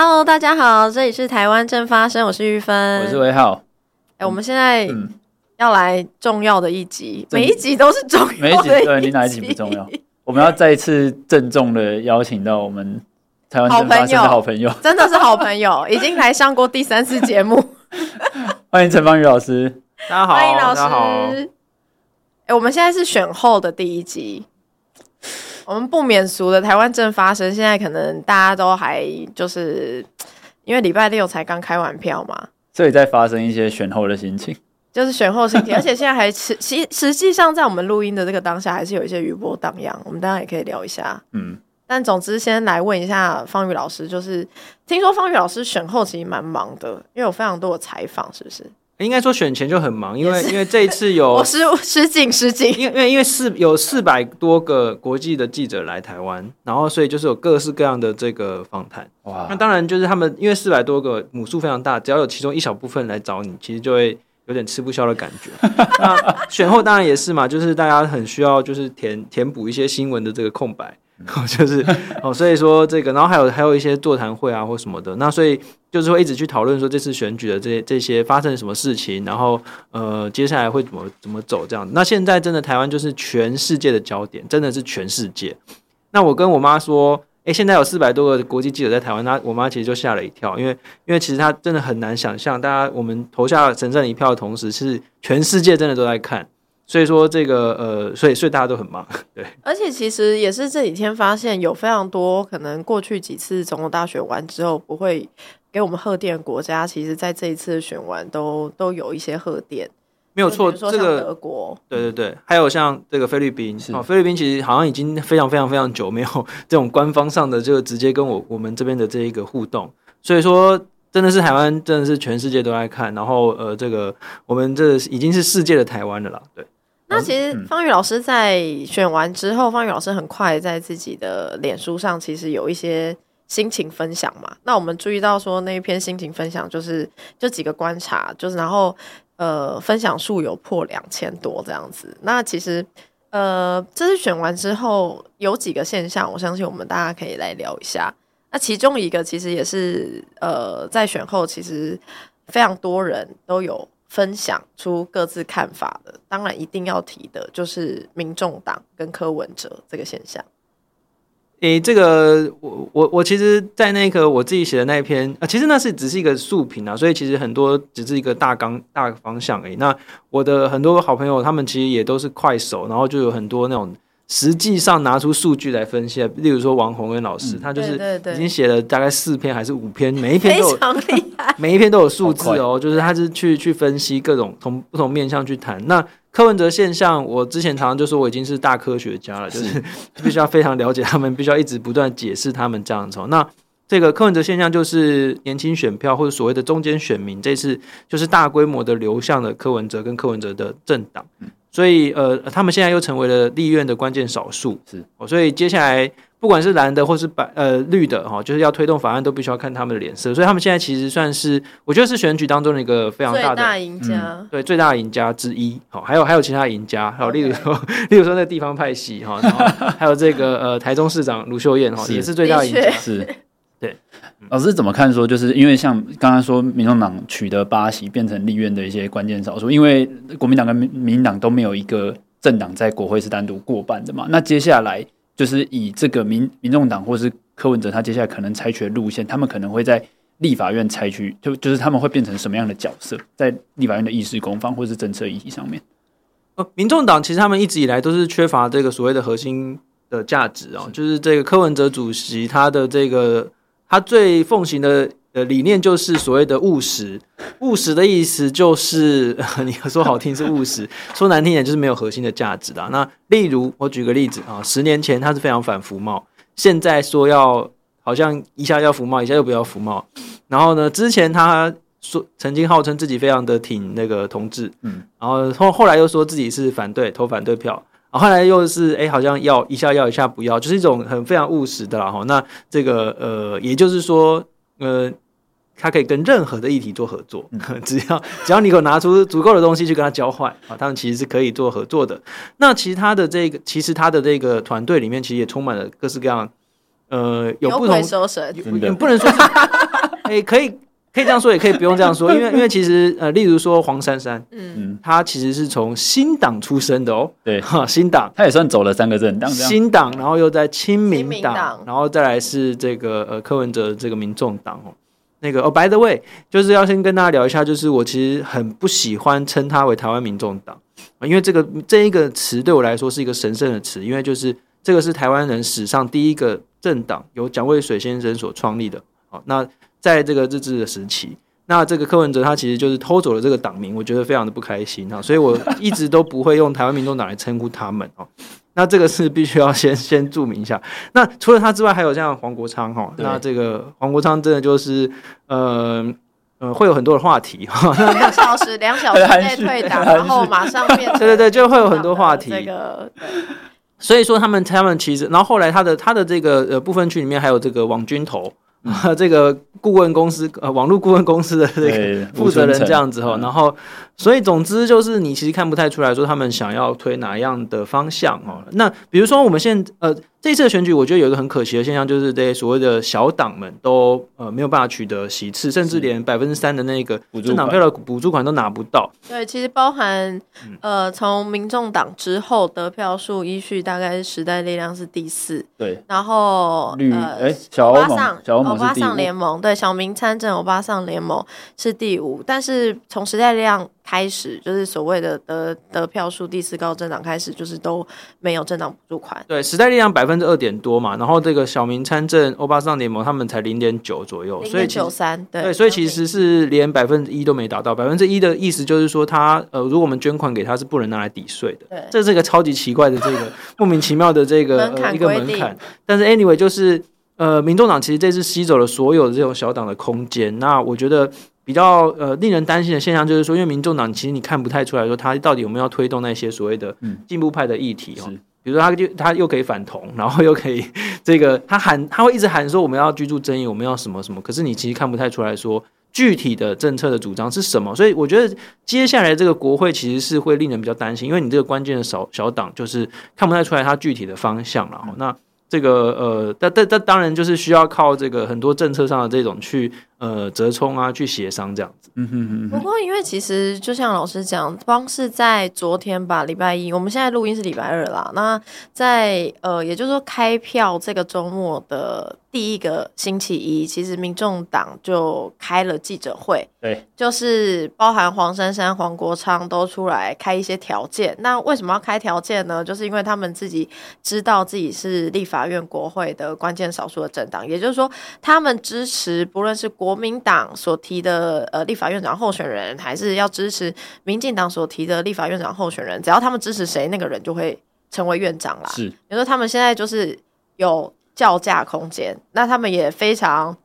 Hello，大家好，这里是台湾正发生，我是玉芬，我是威浩。哎、欸，我们现在要来重要的一集，嗯、每一集都是重要的一集，每一集对你哪一集不重要？我们要再一次郑重的邀请到我们台湾正发生的好朋友，真的是好朋友，已经来上过第三次节目。欢迎陈芳语老师，大家好，欢迎老师。哎、欸，我们现在是选后的第一集。我们不免俗的台湾正发生，现在可能大家都还就是因为礼拜六才刚开完票嘛，所以在发生一些选后的心情，就是选后心情，而且现在还实实实际上在我们录音的这个当下，还是有一些余波荡漾，我们当然也可以聊一下。嗯，但总之先来问一下方宇老师，就是听说方宇老师选后其实蛮忙的，因为有非常多的采访，是不是？应该说选前就很忙，因为因为这一次有 失失敬失敬，因为因为因为四有四百多个国际的记者来台湾，然后所以就是有各式各样的这个访谈。哇，那当然就是他们因为四百多个母数非常大，只要有其中一小部分来找你，其实就会有点吃不消的感觉。那选后当然也是嘛，就是大家很需要就是填填补一些新闻的这个空白。哦就是哦，所以说这个，然后还有还有一些座谈会啊或什么的，那所以就是会一直去讨论说这次选举的这这些发生什么事情，然后呃接下来会怎么怎么走这样。那现在真的台湾就是全世界的焦点，真的是全世界。那我跟我妈说，诶，现在有四百多个国际记者在台湾，那我妈其实就吓了一跳，因为因为其实她真的很难想象，大家我们投下神圣一票的同时，是全世界真的都在看。所以说这个呃，所以所以大家都很忙，对。而且其实也是这几天发现有非常多可能过去几次总统大选完之后不会给我们贺电的国家，其实在这一次选完都都有一些贺电。没有错，这个德国，对对对，还有像这个菲律宾，哦，菲律宾其实好像已经非常非常非常久没有这种官方上的这个直接跟我我们这边的这一个互动，所以说真的是台湾真的是全世界都在看，然后呃，这个我们这已经是世界的台湾了啦，对。那其实方宇老师在选完之后，方宇老师很快在自己的脸书上其实有一些心情分享嘛。那我们注意到说那一篇心情分享就是就几个观察，就是然后呃分享数有破两千多这样子。那其实呃这次选完之后有几个现象，我相信我们大家可以来聊一下。那其中一个其实也是呃在选后其实非常多人都有。分享出各自看法的，当然一定要提的就是民众党跟柯文哲这个现象。诶、欸，这个我我我其实，在那个我自己写的那一篇啊，其实那是只是一个素评啊，所以其实很多只是一个大纲大方向而已。那我的很多好朋友，他们其实也都是快手，然后就有很多那种。实际上拿出数据来分析，例如说王宏恩老师，嗯、他就是已经写了大概四篇还是五篇，每一篇都有 每一篇都有数字哦，就是他是去去分析各种从不同面向去谈。那柯文哲现象，我之前常常就说我已经是大科学家了，就是 必须要非常了解他们，必须要一直不断解释他们这样子。那这个柯文哲现象就是年轻选票或者所谓的中间选民，这次就是大规模的流向了柯文哲跟柯文哲的政党。所以，呃，他们现在又成为了立院的关键少数，是哦。所以接下来，不管是蓝的或是白呃绿的哈，就是要推动法案，都必须要看他们的脸色。所以他们现在其实算是，我觉得是选举当中的一个非常大的最大赢家，嗯，对，最大的赢家之一。好，还有还有其他赢家，还有例如说. 例如说那地方派系哈，然后还有这个呃台中市长卢秀燕哈，也是最大赢家，是。对，老师怎么看？说就是因为像刚刚说，民众党取得八席，变成立院的一些关键少数。因为国民党跟民民党都没有一个政党在国会是单独过半的嘛。那接下来就是以这个民民众党或是柯文哲，他接下来可能采取的路线，他们可能会在立法院采取，就就是他们会变成什么样的角色，在立法院的议事攻防或是政策议题上面。呃，民众党其实他们一直以来都是缺乏这个所谓的核心的价值哦，就是这个柯文哲主席他的这个。他最奉行的呃理念就是所谓的务实，务实的意思就是 你说好听是务实，说难听点就是没有核心的价值啦。那例如我举个例子啊，十年前他是非常反服贸，现在说要好像一下要服贸，一下又不要服贸。然后呢，之前他说曾经号称自己非常的挺那个同志，嗯，然后后后来又说自己是反对投反对票。后来又是哎，好像要一下要一下不要，就是一种很非常务实的啦哈。那这个呃，也就是说，呃，他可以跟任何的议题做合作，只要只要你给我拿出足够的东西去跟他交换啊，他们其实是可以做合作的。那其他的这个，其实他的这个团队里面，其实也充满了各式各样，呃，有不同，收神，不能说是欸，可以可以这样说，也可以不用这样说，因为因为其实呃，例如说黄珊珊，嗯，他其实是从新党出身的哦，对哈，新党他也算走了三个政党，新党，然后又在亲民党，然后再来是这个呃柯文哲这个民众党哦。那个哦，by the way，就是要先跟大家聊一下，就是我其实很不喜欢称他为台湾民众党，因为这个这一个词对我来说是一个神圣的词，因为就是这个是台湾人史上第一个政党，由蒋渭水先生所创立的。好，那在这个日治的时期，那这个柯文哲他其实就是偷走了这个党名，我觉得非常的不开心啊，所以我一直都不会用台湾民众党来称呼他们哦。那这个是必须要先 先注明一下。那除了他之外，还有像黄国昌哈。那这个黄国昌真的就是呃呃，会有很多的话题哈。两小时，两小时 内退党，然后马上变。对对对，就会有很多话题。这个，所以说他们他们其实，然后后来他的他的这个呃部分区里面还有这个网军头。啊，这个顾问公司呃，网络顾问公司的这个负责人这样子哈，然后，所以总之就是你其实看不太出来说他们想要推哪样的方向哦。那比如说我们现在呃。这次的选举，我觉得有一个很可惜的现象，就是这些所谓的小党们都呃没有办法取得席次，甚至连百分之三的那个政党票的补助款都拿不到。对，其实包含呃从民众党之后得票数依序大概是时代力量是第四，对，然后绿呃小欧盟小欧巴桑联盟对小民参政欧巴桑联盟是第五，但是从时代力量。开始就是所谓的得得票数第四高政党开始，就是都没有政党补助款。对，时代力量百分之二点多嘛，然后这个小民参政欧巴桑联盟他们才零点九左右，所以九三对，对，所以其实是连百分之一都没达到。百分之一的意思就是说他，他呃，如果我们捐款给他是不能拿来抵税的。对，这是一个超级奇怪的这个莫名其妙的这个呃一个门槛。但是 anyway 就是呃，民众党其实这次吸走了所有的这种小党的空间。那我觉得。比较呃令人担心的现象就是说，因为民众党其实你看不太出来说他到底有没有推动那些所谓的进步派的议题哦，嗯、比如说他就他又可以反同，然后又可以这个他喊他会一直喊说我们要居住正义，我们要什么什么，可是你其实看不太出来说具体的政策的主张是什么，所以我觉得接下来这个国会其实是会令人比较担心，因为你这个关键的小小党就是看不太出来它具体的方向了，嗯、那。这个呃，但但但当然就是需要靠这个很多政策上的这种去呃折冲啊，去协商这样子。嗯哼哼。不过因为其实就像老师讲，光是在昨天吧，礼拜一，我们现在录音是礼拜二啦。那在呃，也就是说开票这个周末的。第一个星期一，其实民众党就开了记者会，对，就是包含黄珊珊、黄国昌都出来开一些条件。那为什么要开条件呢？就是因为他们自己知道自己是立法院国会的关键少数的政党，也就是说，他们支持不论是国民党所提的呃立法院长候选人，还是要支持民进党所提的立法院长候选人，只要他们支持谁，那个人就会成为院长啦。是，比如说他们现在就是有。叫价空间，那他们也非常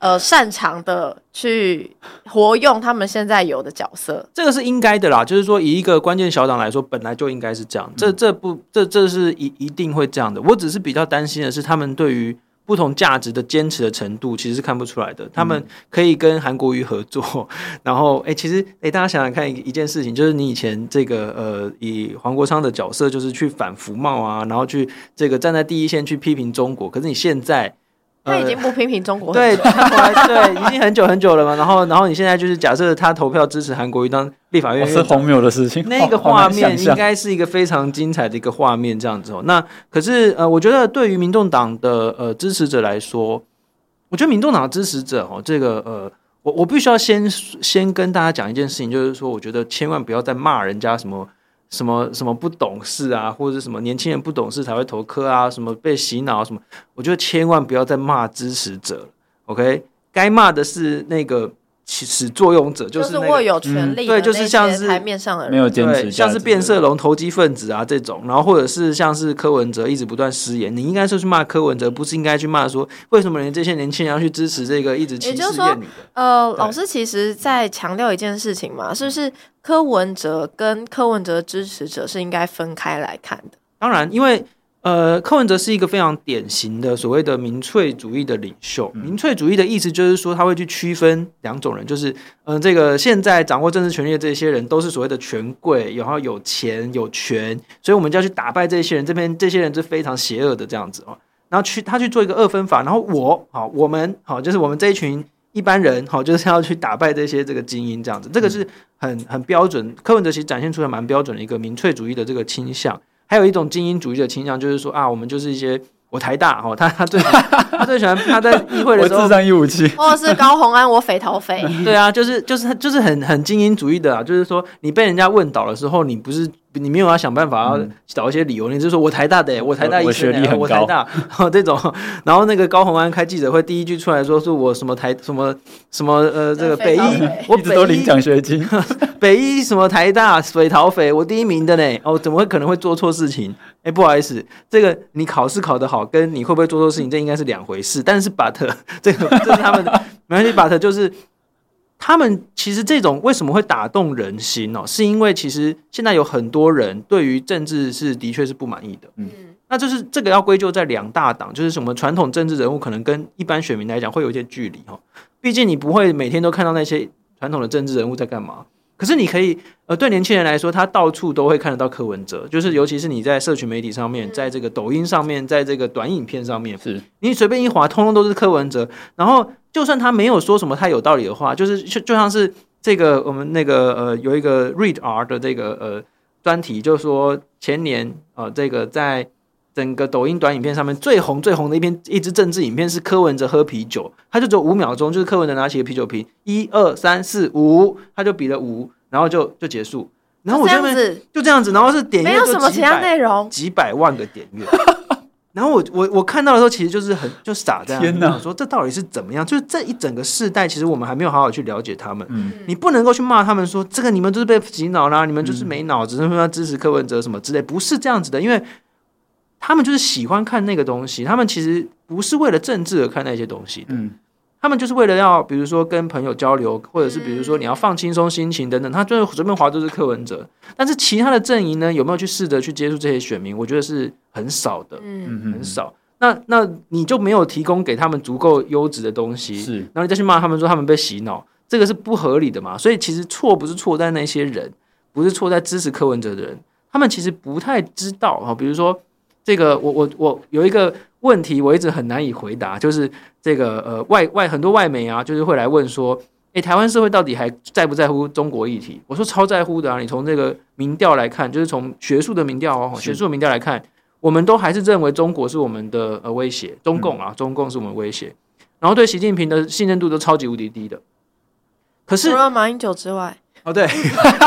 呃擅长的去活用他们现在有的角色，这个是应该的啦。就是说，以一个关键小党来说，本来就应该是这样。这这不这这是一一定会这样的。我只是比较担心的是，他们对于。不同价值的坚持的程度其实是看不出来的。他们可以跟韩国瑜合作，然后哎、欸，其实哎、欸，大家想想看一一件事情，就是你以前这个呃，以黄国昌的角色就是去反服贸啊，然后去这个站在第一线去批评中国。可是你现在。他已经不批评中国，对，对，已经很久很久了嘛。然后，然后你现在就是假设他投票支持韩国瑜当立法院院长，是荒谬的事情。那个画面应该是一个非常精彩的一个画面，这样子哦。那可是呃，我觉得对于民众党的呃支持者来说，我觉得民众党的支持者哦，这个呃，我我必须要先先跟大家讲一件事情，就是说，我觉得千万不要再骂人家什么。什么什么不懂事啊，或者是什么年轻人不懂事才会投科啊，什么被洗脑什么，我觉得千万不要再骂支持者，OK？该骂的是那个。起始作用者就是握有权力，对，就是像是台面上的人，没有坚持，像是变色龙、投机分子啊这种，然后或者是像是柯文哲一直不断失言，你应该是去骂柯文哲，不是应该去骂说为什么连这些年轻人要去支持这个一直歧视厌女的？呃，老师其实在强调一件事情嘛，是不是柯文哲跟柯文哲支持者是应该分开来看的？当然，因为。呃，柯文哲是一个非常典型的所谓的民粹主义的领袖。民粹主义的意思就是说，他会去区分两种人，就是嗯、呃，这个现在掌握政治权力的这些人都是所谓的权贵，然后有钱有权，所以我们就要去打败这些人。这边这些人是非常邪恶的这样子哦。然后去他去做一个二分法，然后我好，我们好，就是我们这一群一般人好，就是要去打败这些这个精英这样子，这个是很很标准。柯文哲其实展现出来蛮标准的一个民粹主义的这个倾向，还有一种精英主义的倾向，就是说啊，我们就是一些。我台大哦，他他最他最喜欢他在议会的时候，我智商一五七，或者是高红安，我匪逃匪。对啊，就是就是就是很很精英主义的啊，就是说你被人家问倒的时候，你不是你没有要想办法要找一些理由，你就说我台大的，我台大医学历很高，我台大，然后这种，然后那个高虹安开记者会第一句出来说是我什么台什么什么呃这个北医，我北医都领奖学金，北医什么台大水逃匪，我第一名的呢，哦怎么会可能会做错事情？哎，不好意思，这个你考试考得好，跟你会不会做错事情，这应该是两回事。但是，but 这个这是他们的 没关系，but 就是他们其实这种为什么会打动人心哦，是因为其实现在有很多人对于政治是的确是不满意的。嗯，那就是这个要归咎在两大党，就是什么传统政治人物可能跟一般选民来讲会有一些距离哈。毕竟你不会每天都看到那些传统的政治人物在干嘛。可是你可以，呃，对年轻人来说，他到处都会看得到柯文哲，就是尤其是你在社群媒体上面，在这个抖音上面，在这个短影片上面，是你随便一滑，通通都是柯文哲。然后，就算他没有说什么太有道理的话，就是就就像是这个我们那个呃有一个 Read R 的这个呃专题，就是说前年呃这个在。整个抖音短影片上面最红最红的一篇一支政治影片是柯文哲喝啤酒，他就只有五秒钟，就是柯文哲拿起个啤酒瓶，一二三四五，他就比了五，然后就就结束。然后我这样子就这样子，然后是点阅没有什么其他内容，几百万个点阅。然后我我我看到的时候，其实就是很就傻这样。天哪！说这到底是怎么样？就是这一整个世代，其实我们还没有好好去了解他们。嗯，你不能够去骂他们说这个你们就是被洗脑啦，你们就是没脑子，为什么要支持柯文哲什么之类？不是这样子的，因为。他们就是喜欢看那个东西，他们其实不是为了政治而看那些东西的，嗯，他们就是为了要，比如说跟朋友交流，或者是比如说你要放轻松心情等等，他就是随便划都是柯文哲。但是其他的阵营呢，有没有去试着去接触这些选民？我觉得是很少的，嗯，很少。那那你就没有提供给他们足够优质的东西，是，然后你再去骂他们说他们被洗脑，这个是不合理的嘛？所以其实错不是错在那些人，不是错在支持柯文哲的人，他们其实不太知道啊，比如说。这个我我我有一个问题，我一直很难以回答，就是这个呃外外很多外媒啊，就是会来问说，诶，台湾社会到底还在不在乎中国议题？我说超在乎的啊！你从这个民调来看，就是从学术的民调哦，学术的民调来看，我们都还是认为中国是我们的呃威胁，中共啊，中共是我们威胁，然后对习近平的信任度都超级无敌低的。可是除了马英九之外。哦，对，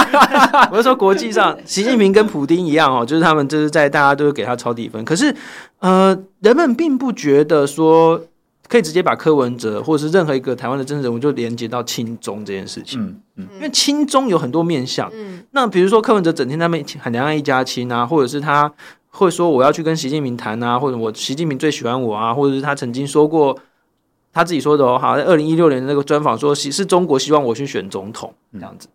我是说国际上，习近平跟普丁一样哦，就是他们就是在大家都是给他超低分。可是，呃，人们并不觉得说可以直接把柯文哲或者是任何一个台湾的政治人物就连接到亲中这件事情。嗯嗯，因为亲中有很多面向。嗯，那比如说柯文哲整天在那边喊两岸一家亲啊，或者是他会说我要去跟习近平谈啊，或者我习近平最喜欢我啊，或者是他曾经说过。他自己说的哦，好，在二零一六年的那个专访说，是是中国希望我去选总统这样子，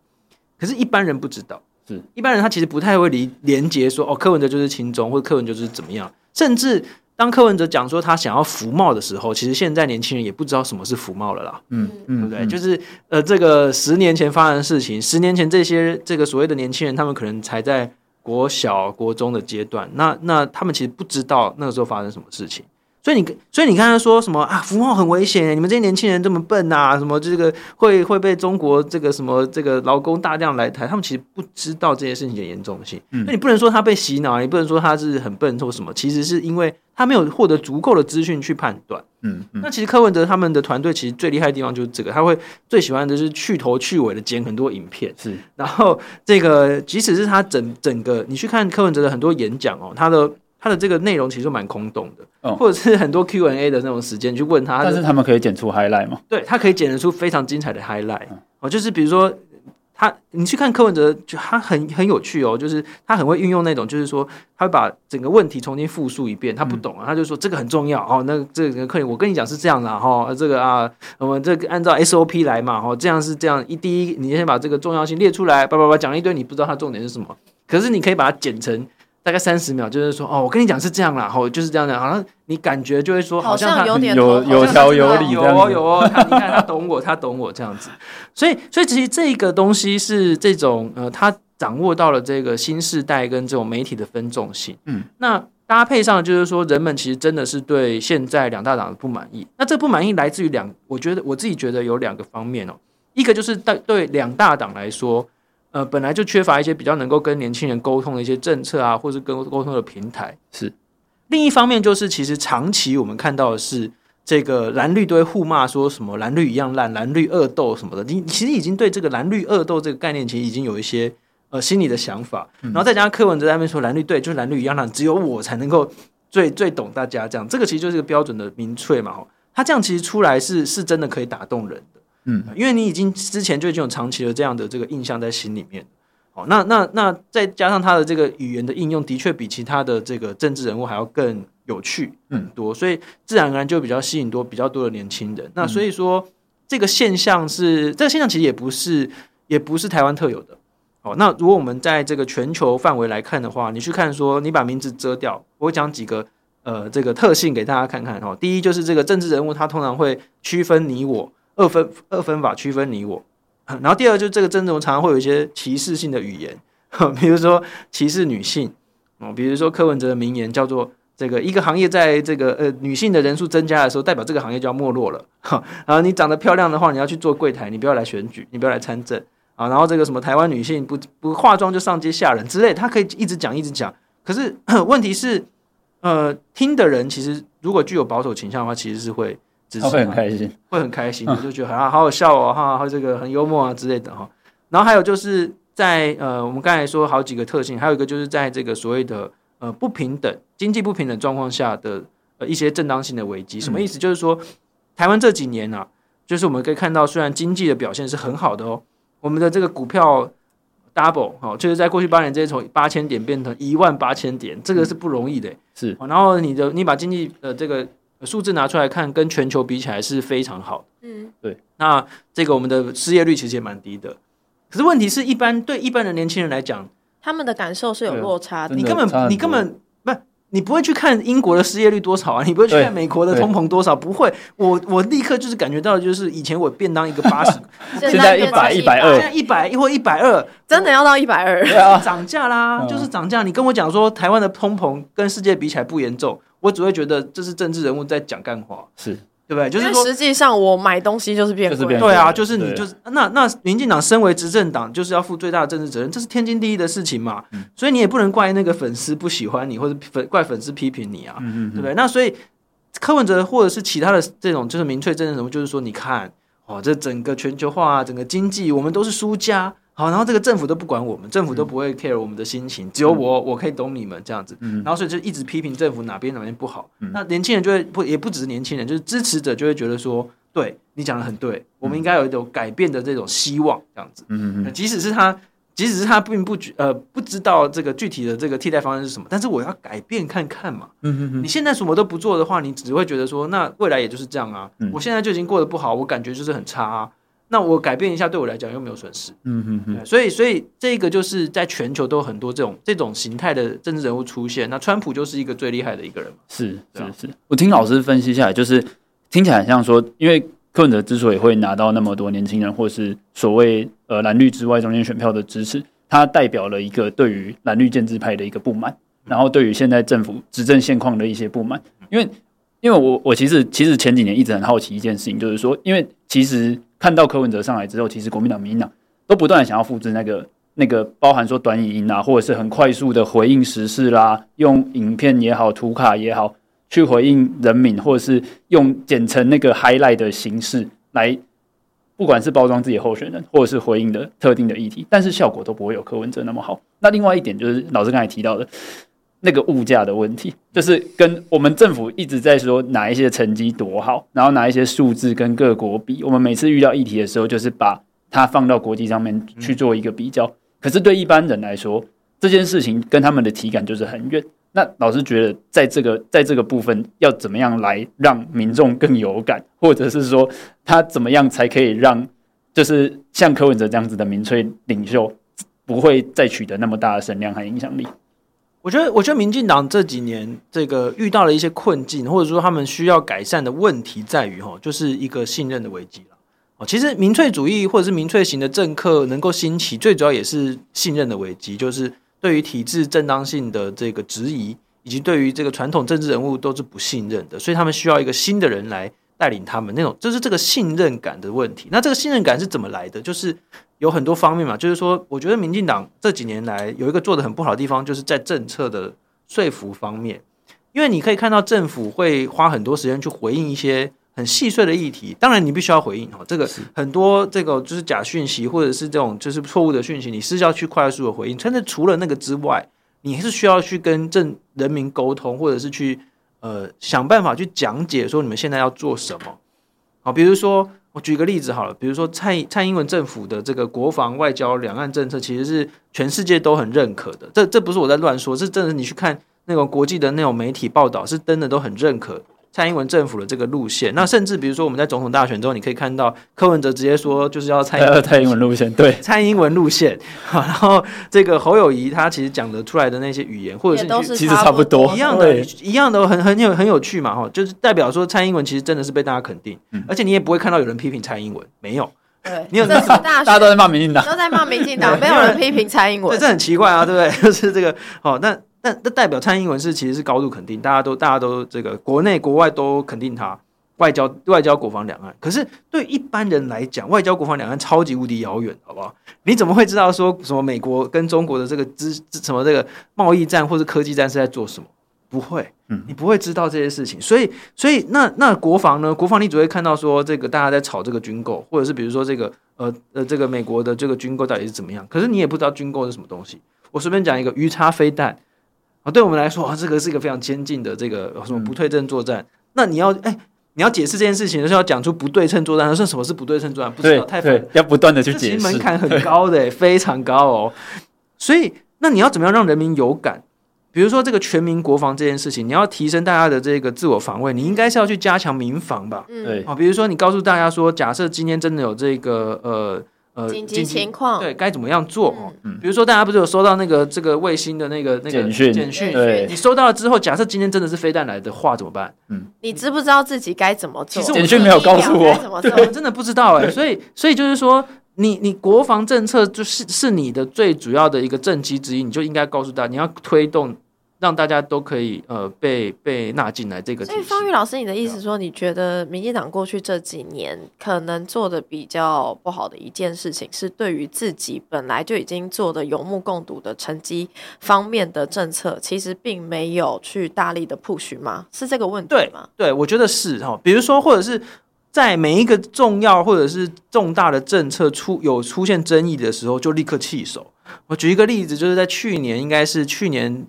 可是，一般人不知道，是一般人他其实不太会理连接说，哦，柯文哲就是亲中，或者柯文哲就是怎么样。甚至当柯文哲讲说他想要服贸的时候，其实现在年轻人也不知道什么是服贸了啦，嗯嗯，对不对？就是呃，这个十年前发生的事情，十年前这些这个所谓的年轻人，他们可能才在国小、国中的阶段，那那他们其实不知道那个时候发生什么事情。所以你，所以你刚才说什么啊？服贸很危险，你们这些年轻人这么笨啊？什么这个会会被中国这个什么这个劳工大量来台？他们其实不知道这些事情的严重性。嗯，那你不能说他被洗脑，你不能说他是很笨或什么。其实是因为他没有获得足够的资讯去判断。嗯嗯。那其实柯文哲他们的团队其实最厉害的地方就是这个，他会最喜欢的是去头去尾的剪很多影片。是。然后这个即使是他整整个，你去看柯文哲的很多演讲哦，他的。他的这个内容其实蛮空洞的，哦、或者是很多 Q&A 的那种时间去问他，但是他们可以剪出 highlight 吗？对，他可以剪得出非常精彩的 highlight 哦，就是比如说他，你去看柯文哲，就他很很有趣哦，就是他很会运用那种，就是说他会把整个问题重新复述一遍，他不懂啊，嗯、他就说这个很重要哦，那这个客人我跟你讲是这样的哈，这个啊，我们这个按照 SOP 来嘛，哈，这样是这样，一第一你先把这个重要性列出来，叭叭叭讲了一堆，你不知道它重点是什么，可是你可以把它剪成。大概三十秒，就是说，哦，我跟你讲是这样啦，吼，就是这样的，好像你感觉就会说，好像他有点有有条有理，有哦有哦，他你看他懂我，他懂我这样子，所以所以其实这个东西是这种呃，他掌握到了这个新时代跟这种媒体的分众性，嗯，那搭配上就是说，人们其实真的是对现在两大党的不满意。那这不满意来自于两，我觉得我自己觉得有两个方面哦。一个就是对对两大党来说，呃，本来就缺乏一些比较能够跟年轻人沟通的一些政策啊，或是跟沟通的平台。是。另一方面就是，其实长期我们看到的是。这个蓝绿都会互骂，说什么蓝绿一样烂，蓝绿恶斗什么的。你其实已经对这个蓝绿恶斗这个概念，其实已经有一些呃心里的想法。然后再加上柯文哲在那边说蓝绿对，就是蓝绿一样烂，只有我才能够最最懂大家这样。这个其实就是一个标准的民粹嘛。他这样其实出来是是真的可以打动人的。嗯，因为你已经之前就已经有长期的这样的这个印象在心里面。哦，那那那再加上他的这个语言的应用，的确比其他的这个政治人物还要更。有趣很多，所以自然而然就比较吸引多比较多的年轻人。那所以说，这个现象是这个现象其实也不是也不是台湾特有的。哦，那如果我们在这个全球范围来看的话，你去看说，你把名字遮掉，我会讲几个呃这个特性给大家看看哦。第一就是这个政治人物他通常会区分你我，二分二分法区分你我。然后第二就是这个政治常常会有一些歧视性的语言，比如说歧视女性哦，比如说柯文哲的名言叫做。这个一个行业在这个呃女性的人数增加的时候，代表这个行业就要没落了。哈，然后你长得漂亮的话，你要去做柜台，你不要来选举，你不要来参政啊。然后这个什么台湾女性不不化妆就上街吓人之类，他可以一直讲一直讲。可是 问题是，呃，听的人其实如果具有保守倾向的话，其实是会支持，会很开心，会很开心，就觉得啊好好笑哦，哈，这个很幽默啊之类的哈。然后还有就是在呃我们刚才说好几个特性，还有一个就是在这个所谓的。呃，不平等、经济不平等状况下的呃一些正当性的危机，什么意思？就是说，台湾这几年啊，就是我们可以看到，虽然经济的表现是很好的哦，我们的这个股票 double 哦，就是在过去八年，这些从八千点变成一万八千点，这个是不容易的。是，然后你的你把经济呃这个数字拿出来看，跟全球比起来是非常好。嗯，对。那这个我们的失业率其实也蛮低的，可是问题是一般对一般的年轻人来讲。他们的感受是有落差的，你根本你根本不，你不会去看英国的失业率多少啊，你不会去看美国的通膨多少，不会。我我立刻就是感觉到，就是以前我便当一个 八十，现在一百一百二，现在一百一或一百二，真的要到一百二，涨价啦，就是涨价。你跟我讲说台湾的通膨跟世界比起来不严重，我只会觉得这是政治人物在讲干话，是。对不对？就是说，实际上我买东西就是变贵。对啊，就是你就是那那民进党身为执政党，就是要负最大的政治责任，这是天经地义的事情嘛。嗯、所以你也不能怪那个粉丝不喜欢你，或者粉怪粉丝批评你啊，嗯、对不对？那所以柯文哲或者是其他的这种就是民粹政治人物，就是说，你看哦，这整个全球化、整个经济，我们都是输家。好，然后这个政府都不管我们，政府都不会 care 我们的心情，嗯、只有我我可以懂你们这样子。嗯、然后所以就一直批评政府哪边哪边不好。嗯、那年轻人就会不也不只是年轻人，就是支持者就会觉得说，对你讲的很对，我们应该有一种改变的这种希望这样子。嗯嗯，即使是他，即使是他并不呃不知道这个具体的这个替代方案是什么，但是我要改变看看嘛。嗯嗯，你现在什么都不做的话，你只会觉得说，那未来也就是这样啊。嗯、我现在就已经过得不好，我感觉就是很差啊。那我改变一下，对我来讲又没有损失。嗯嗯嗯。所以，所以这个就是在全球都有很多这种这种形态的政治人物出现。那川普就是一个最厉害的一个人。是是是。我听老师分析下来，就是听起来很像说，因为柯文哲之所以会拿到那么多年轻人，或是所谓呃蓝绿之外中间选票的支持，他代表了一个对于蓝绿建制派的一个不满，然后对于现在政府执政现况的一些不满。因为因为我我其实其实前几年一直很好奇一件事情，就是说，因为其实。看到柯文哲上来之后，其实国民党、民进党都不断的想要复制那个那个，包含说短影音啊，或者是很快速的回应时事啦，用影片也好、图卡也好，去回应人民，或者是用剪成那个 highlight 的形式来，不管是包装自己候选人，或者是回应的特定的议题，但是效果都不会有柯文哲那么好。那另外一点就是老师刚才提到的。那个物价的问题，就是跟我们政府一直在说哪一些成绩多好，然后哪一些数字跟各国比。我们每次遇到议题的时候，就是把它放到国际上面去做一个比较。可是对一般人来说，这件事情跟他们的体感就是很远。那老师觉得，在这个在这个部分，要怎么样来让民众更有感，或者是说他怎么样才可以让，就是像柯文哲这样子的民粹领袖，不会再取得那么大的声量和影响力？我觉得，我觉得民进党这几年这个遇到了一些困境，或者说他们需要改善的问题在于哈，就是一个信任的危机了。哦，其实民粹主义或者是民粹型的政客能够兴起，最主要也是信任的危机，就是对于体制正当性的这个质疑，以及对于这个传统政治人物都是不信任的，所以他们需要一个新的人来带领他们。那种就是这个信任感的问题。那这个信任感是怎么来的？就是有很多方面嘛。就是说，我觉得民进党这几年来有一个做的很不好的地方，就是在政策的说服方面。因为你可以看到政府会花很多时间去回应一些很细碎的议题，当然你必须要回应哈。这个很多这个就是假讯息或者是这种就是错误的讯息，你是要去快速的回应。但是除了那个之外，你是需要去跟政人民沟通，或者是去呃想办法去讲解说你们现在要做什么。好，比如说我举个例子好了，比如说蔡蔡英文政府的这个国防、外交、两岸政策，其实是全世界都很认可的。这这不是我在乱说，是真的。你去看。那种国际的那种媒体报道是真的都很认可蔡英文政府的这个路线。那甚至比如说我们在总统大选之后，你可以看到柯文哲直接说就是要蔡英文 蔡英文路线，对蔡英文路线。好，然后这个侯友谊他其实讲得出来的那些语言，或者是其实差不多一样的，一样的很很有很有趣嘛哈，就是代表说蔡英文其实真的是被大家肯定，而且你也不会看到有人批评蔡英文，没有。对，你有这是大家都在骂民进党，都在骂民进党，没有人批评蔡英文，这很奇怪啊，对不对？就是这个好，那。那那代表蔡英文是其实是高度肯定，大家都大家都这个国内国外都肯定他外交外交国防两岸。可是对一般人来讲，外交国防两岸超级无敌遥远，好不好？你怎么会知道说什么美国跟中国的这个资什么这个贸易战或者科技战是在做什么？不会，嗯，你不会知道这些事情。所以所以那那国防呢？国防你只会看到说这个大家在炒这个军购，或者是比如说这个呃呃这个美国的这个军购到底是怎么样？可是你也不知道军购是什么东西。我随便讲一个鱼叉飞弹。啊，对我们来说，啊，这个是一个非常先进的这个什么不对称作战。嗯、那你要哎，你要解释这件事情，就是要讲出不对称作战。说什么是不对称作战？不知道太对，要不断的去解释，门槛很高的，非常高哦。所以，那你要怎么样让人民有感？比如说这个全民国防这件事情，你要提升大家的这个自我防卫，你应该是要去加强民防吧？对、嗯、啊，比如说你告诉大家说，假设今天真的有这个呃。呃，紧急情况对该怎么样做？嗯，比如说大家不是有收到那个这个卫星的那个那个简讯？简讯，你收到了之后，假设今天真的是飞弹来的话，怎么办？嗯，你知不知道自己该怎么做？其实简讯没有告诉我，对，真的不知道哎。所以，所以就是说，你你国防政策就是是你的最主要的一个政绩之一，你就应该告诉大家，你要推动。让大家都可以呃被被纳进来这个。所以方宇老师，你的意思说，你觉得民进党过去这几年可能做的比较不好的一件事情，是对于自己本来就已经做的有目共睹的成绩方面的政策，其实并没有去大力的 push 吗？是这个问题吗？对，对，我觉得是哈。比如说，或者是在每一个重要或者是重大的政策出有出现争议的时候，就立刻弃守。我举一个例子，就是在去年，应该是去年。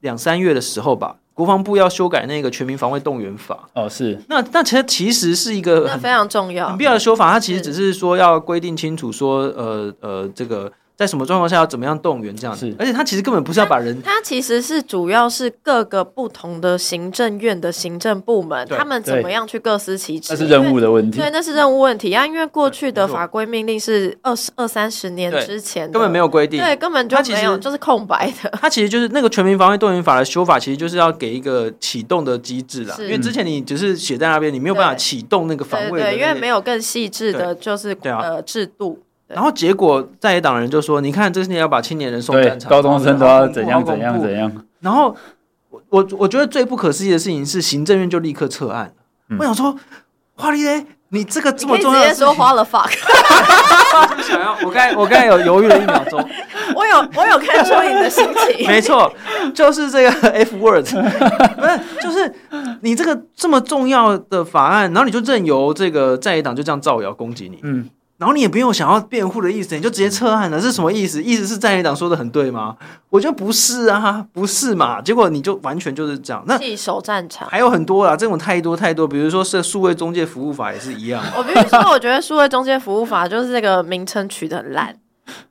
两三月的时候吧，国防部要修改那个全民防卫动员法。哦，是。那那其实其实是一个非常重要、很必要的修法。它其实只是说要规定清楚说，呃呃，这个。在什么状况下要怎么样动员这样子？而且他其实根本不是要把人，他其实是主要是各个不同的行政院的行政部门，他们怎么样去各司其职？那是任务的问题。对，那是任务问题啊！因为过去的法规命令是二十二三十年之前根本没有规定，对，根本就没有，就是空白的。它其实就是那个全民防卫动员法的修法，其实就是要给一个启动的机制啦。因为之前你只是写在那边，你没有办法启动那个防卫，对，因为没有更细致的，就是呃制度。然后结果在野党人就说：“你看，这些年要把青年人送战场，高中生都要怎样怎样怎样。”然后我我我觉得最不可思议的事情是，行政院就立刻撤案。嗯、我想说，花丽嘞，你这个这么重要的事情，直接说花了 fuck。我就想要，我刚才我刚才有犹豫了一秒钟。我有我有看出你的心情。没错，就是这个 F word，不是，就是你这个这么重要的法案，然后你就任由这个在野党就这样造谣攻击你。嗯。然后你也不用想要辩护的意思，你就直接撤案了，是什么意思？意思是在野党说的很对吗？我觉得不是啊，不是嘛？结果你就完全就是这样，那弃守战场还有很多啦，这种太多太多，比如说是数位中介服务法也是一样。我比如说，我觉得数位中介服务法就是这个名称取得 很烂，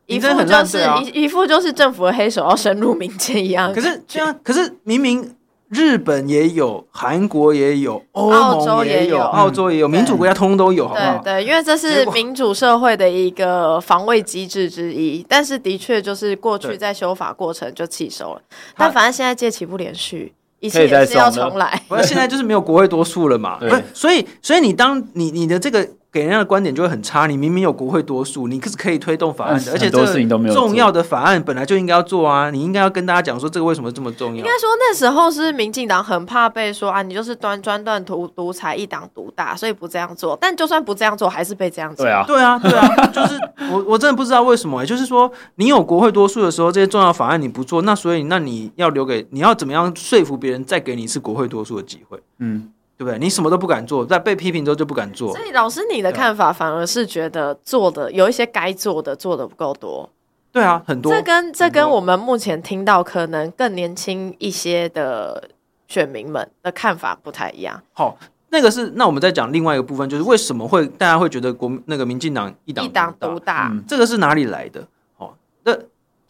一副就是一一副就是政府的黑手要深入民间一样。可是这样，可是明明。日本也有，韩国也有，欧盟也有，澳洲也有，民主国家通通都有，好不好？对，因为这是民主社会的一个防卫机制之一。但是的确就是过去在修法过程就弃收了，但反正现在借期不连续，一切也是要重来。不是现在就是没有国会多数了嘛？对，所以所以你当你你的这个。给人家的观点就会很差。你明明有国会多数，你可是可以推动法案的，而且这个事情都没有重要的法案本来就应该要做啊！你应该要跟大家讲说这个为什么这么重要。应该说那时候是民进党很怕被说啊，你就是端专断独独裁，一党独大，所以不这样做。但就算不这样做，还是被这样做。对啊，对啊，对啊，就是我我真的不知道为什么、欸。就是说，你有国会多数的时候，这些重要法案你不做，那所以那你要留给你要怎么样说服别人再给你一次国会多数的机会？嗯。对不对？你什么都不敢做，在被批评之后就不敢做。所以老师，你的看法反而是觉得做的有一些该做的做的不够多。对啊，很多。这跟这跟我们目前听到可能更年轻一些的选民们的看法不太一样。好，那个是那我们再讲另外一个部分，就是为什么会大家会觉得国那个民进党一党一党独大？嗯，这个是哪里来的？哦，那。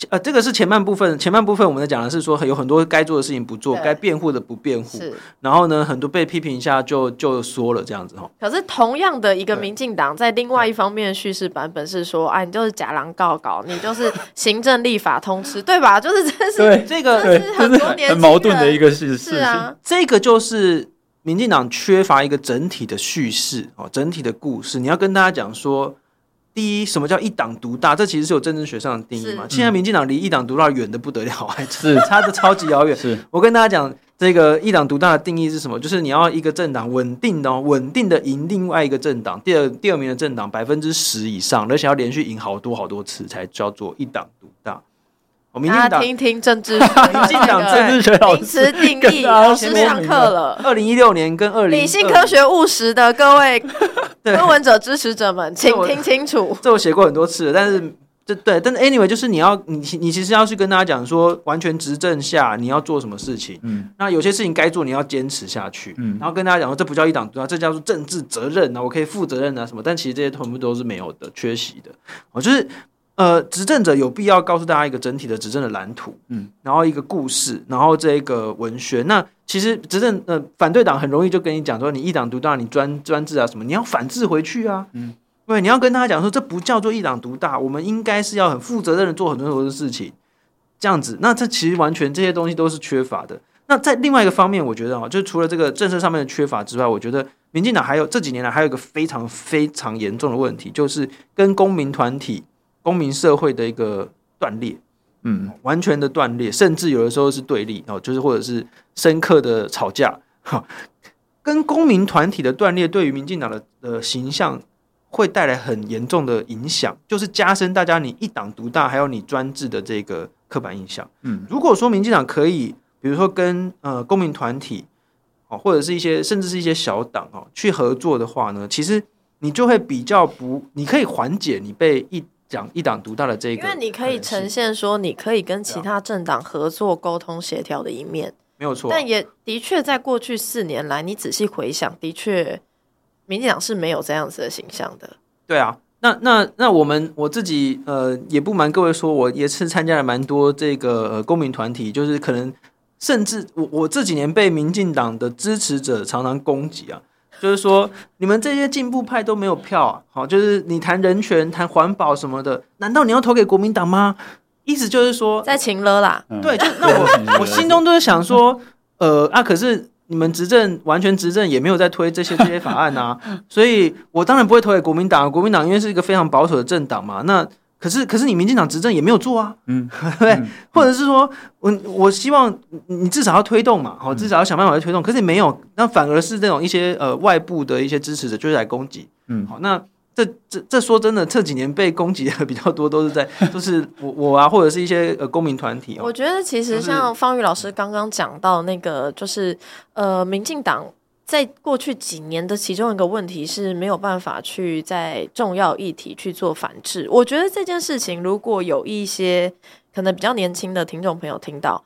呃，这个是前半部分，前半部分我们在讲的是说有很多该做的事情不做，该辩护的不辩护，是。然后呢，很多被批评一下就就说了这样子哈。可是同样的一个民进党，在另外一方面叙事版本是说，哎，你就是假狼告告，你就是行政立法通吃，对吧？就是这是对这个是很多年很矛盾的一个事实。是啊，这个就是民进党缺乏一个整体的叙事哦，整体的故事，你要跟大家讲说。第一，什么叫一党独大？这其实是有政治学上的定义嘛。现在民进党离一党独大远的不得了，还是 差的超级遥远。是我跟大家讲，这个一党独大的定义是什么？就是你要一个政党稳定的、稳定的赢另外一个政党，第二第二名的政党百分之十以上，而且要连续赢好多好多次才叫做一党独大。大家听听政治，民进党政治学老师名词定义，老师上课了。二零一六年跟二零理性科学务实的各位柯文者支持者们，请听清楚。这我写过很多次了，但是这对，但是 anyway，就是你要你你其实要去跟大家讲说，完全执政下你要做什么事情。嗯，那有些事情该做，你要坚持下去。嗯，然后跟大家讲说，这不叫一党独大，这叫做政治责任啊，我可以负责任啊什么。但其实这些全部都是没有的，缺席的。我就是。呃，执政者有必要告诉大家一个整体的执政的蓝图，嗯，然后一个故事，然后这个文学。那其实执政呃反对党很容易就跟你讲说，你一党独大，你专专制啊什么，你要反制回去啊，嗯，对，你要跟大家讲说，这不叫做一党独大，我们应该是要很负责任的做很多很多的事情，这样子。那这其实完全这些东西都是缺乏的。那在另外一个方面，我觉得啊，就除了这个政策上面的缺乏之外，我觉得民进党还有这几年来还有一个非常非常严重的问题，就是跟公民团体。公民社会的一个断裂，嗯，完全的断裂，甚至有的时候是对立哦，就是或者是深刻的吵架，哈，跟公民团体的断裂，对于民进党的呃形象会带来很严重的影响，就是加深大家你一党独大，还有你专制的这个刻板印象。嗯，如果说民进党可以，比如说跟呃公民团体哦，或者是一些甚至是一些小党哦去合作的话呢，其实你就会比较不，你可以缓解你被一。讲一党独大的这个，因为你可以呈现说，你可以跟其他政党合作、沟通、协调的一面，没有错。但也的确，在过去四年来，你仔细回想，的确，民进党是没有这样子的形象的。对啊，那那那我们我自己呃，也不瞒各位说，我也是参加了蛮多这个呃公民团体，就是可能甚至我我这几年被民进党的支持者常常攻击啊。就是说，你们这些进步派都没有票啊！好，就是你谈人权、谈环保什么的，难道你要投给国民党吗？意思就是说，在情勒啦。对，就那我 我心中都是想说，呃啊，可是你们执政完全执政也没有在推这些这些法案啊，所以我当然不会投给国民党。国民党因为是一个非常保守的政党嘛，那。可是，可是你民进党执政也没有做啊，嗯，对，嗯、或者是说，我我希望你至少要推动嘛，好，至少要想办法去推动。可是你没有，那反而是这种一些呃外部的一些支持者就是来攻击，嗯，好，那这这这说真的，这几年被攻击的比较多，都是在 就是我我啊，或者是一些呃公民团体。我觉得其实像方宇老师刚刚讲到那个，就是呃民进党。在过去几年的其中一个问题是没有办法去在重要议题去做反制。我觉得这件事情如果有一些可能比较年轻的听众朋友听到，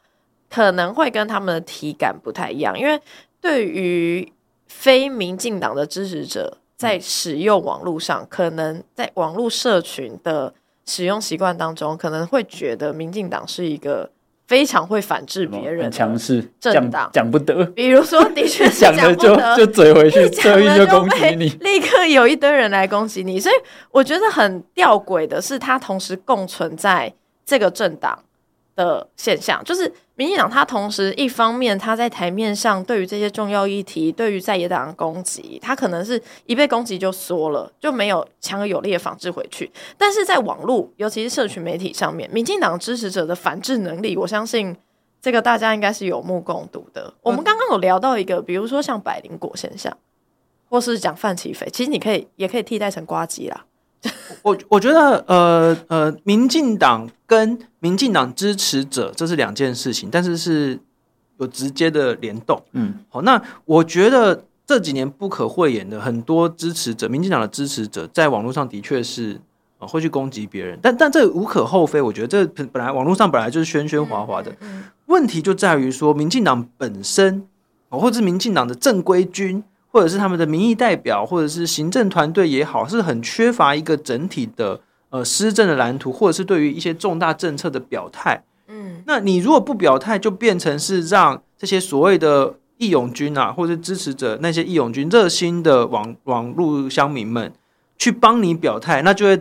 可能会跟他们的体感不太一样，因为对于非民进党的支持者，在使用网络上，可能在网络社群的使用习惯当中，可能会觉得民进党是一个。非常会反制别人，强势政党讲不得。比如说，的确是 讲的就就嘴回去，特意就攻击你，立刻有一堆人来攻击你。所以我觉得很吊诡的是，他同时共存在这个政党的现象，就是民进党他同时一方面他在台面上对于这些重要议题，对于在野党的攻击，他可能是一被攻击就缩了，就没有强而有力的反制回去。但是在网络，尤其是社群媒体上面，民进党支持者的反制能力，我相信这个大家应该是有目共睹的。我们刚刚有聊到一个，比如说像百灵果现象，或是讲范琪斐，其实你可以也可以替代成瓜吉啦。我我觉得，呃呃，民进党跟民进党支持者这是两件事情，但是是有直接的联动。嗯，好，那我觉得这几年不可讳言的很多支持者，民进党的支持者在网络上的确是会去攻击别人，但但这无可厚非。我觉得这本来网络上本来就是喧喧哗哗的，问题就在于说，民进党本身，或者是民进党的正规军。或者是他们的民意代表，或者是行政团队也好，是很缺乏一个整体的呃施政的蓝图，或者是对于一些重大政策的表态。嗯，那你如果不表态，就变成是让这些所谓的义勇军啊，或者是支持者那些义勇军热心的网网络乡民们去帮你表态，那就会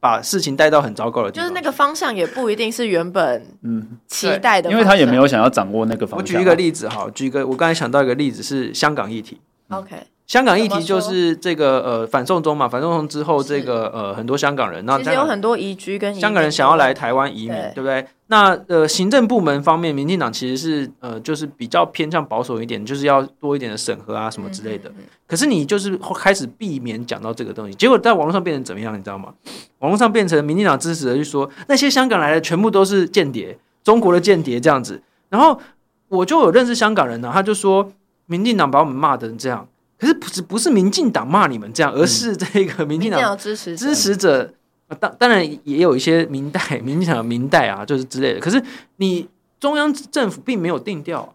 把事情带到很糟糕的地方。就是那个方向也不一定是原本嗯期待的，因为他也没有想要掌握那个方向。我举一个例子哈，举一个我刚才想到一个例子是香港议题。OK，香港议题就是这个呃反送中嘛，反送中之后，这个呃很多香港人，那其实有很多移居跟香港人想要来台湾移民，对，对不对？那呃行政部门方面，民进党其实是呃就是比较偏向保守一点，就是要多一点的审核啊什么之类的。嗯嗯嗯，可是你就是开始避免讲到这个东西，结果在网络上变成怎么样？你知道吗？网络上变成民进党支持的就说那些香港来的全部都是间谍，中国的间谍这样子。然后我就有认识香港人呢，他就说。民进党把我们骂成这样，可是不是不是民进党骂你们这样，而是这个民进党支持支持者，当当然也有一些民代，民进党的民代啊，就是之类的。可是你中央政府并没有定调。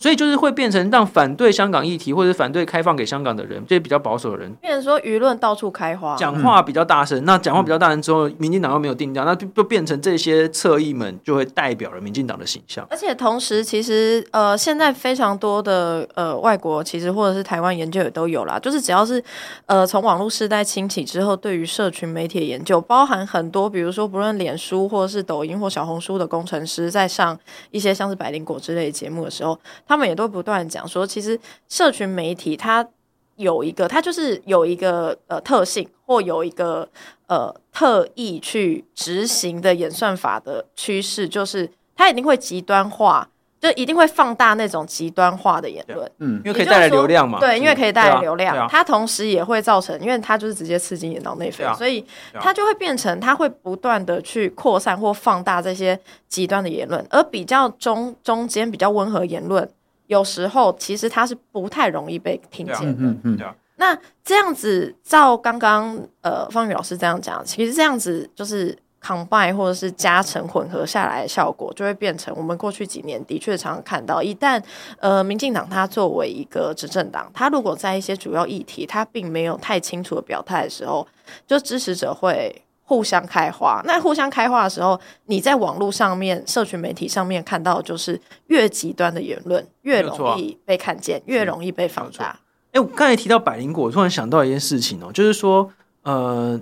所以就是会变成让反对香港议题或者反对开放给香港的人，这些比较保守的人，变成说舆论到处开花，讲话比较大声。那讲话比较大声之后，民进党又没有定调，那就就变成这些侧翼们就会代表了民进党的形象。而且同时，其实呃，现在非常多的呃外国，其实或者是台湾研究也都有啦，就是只要是呃从网络时代兴起之后，对于社群媒体的研究，包含很多，比如说不论脸书或者是抖音或小红书的工程师，在上一些像是百灵果之类的节目的时候。他们也都不断讲说，其实社群媒体它有一个，它就是有一个呃特性，或有一个呃特意去执行的演算法的趋势，就是它一定会极端化，就一定会放大那种极端化的言论，嗯，因为可以带来流量嘛，对，因为可以带来流量，它同时也会造成，因为它就是直接刺激你脑内啡，所以它就会变成，它会不断的去扩散或放大这些极端的言论，而比较中中间比较温和言论。有时候其实它是不太容易被听见的。嗯嗯，那这样子，照刚刚呃方宇老师这样讲，其实这样子就是 combine 或者是加成混合下来的效果，就会变成我们过去几年的确常常看到，一旦呃民进党它作为一个执政党，它如果在一些主要议题它并没有太清楚的表态的时候，就支持者会。互相开花，那互相开花的时候，你在网络上面、社群媒体上面看到，就是越极端的言论越容易被看见，啊、越容易被放大。哎、欸，我刚才提到百灵果，我突然想到一件事情哦，就是说，呃，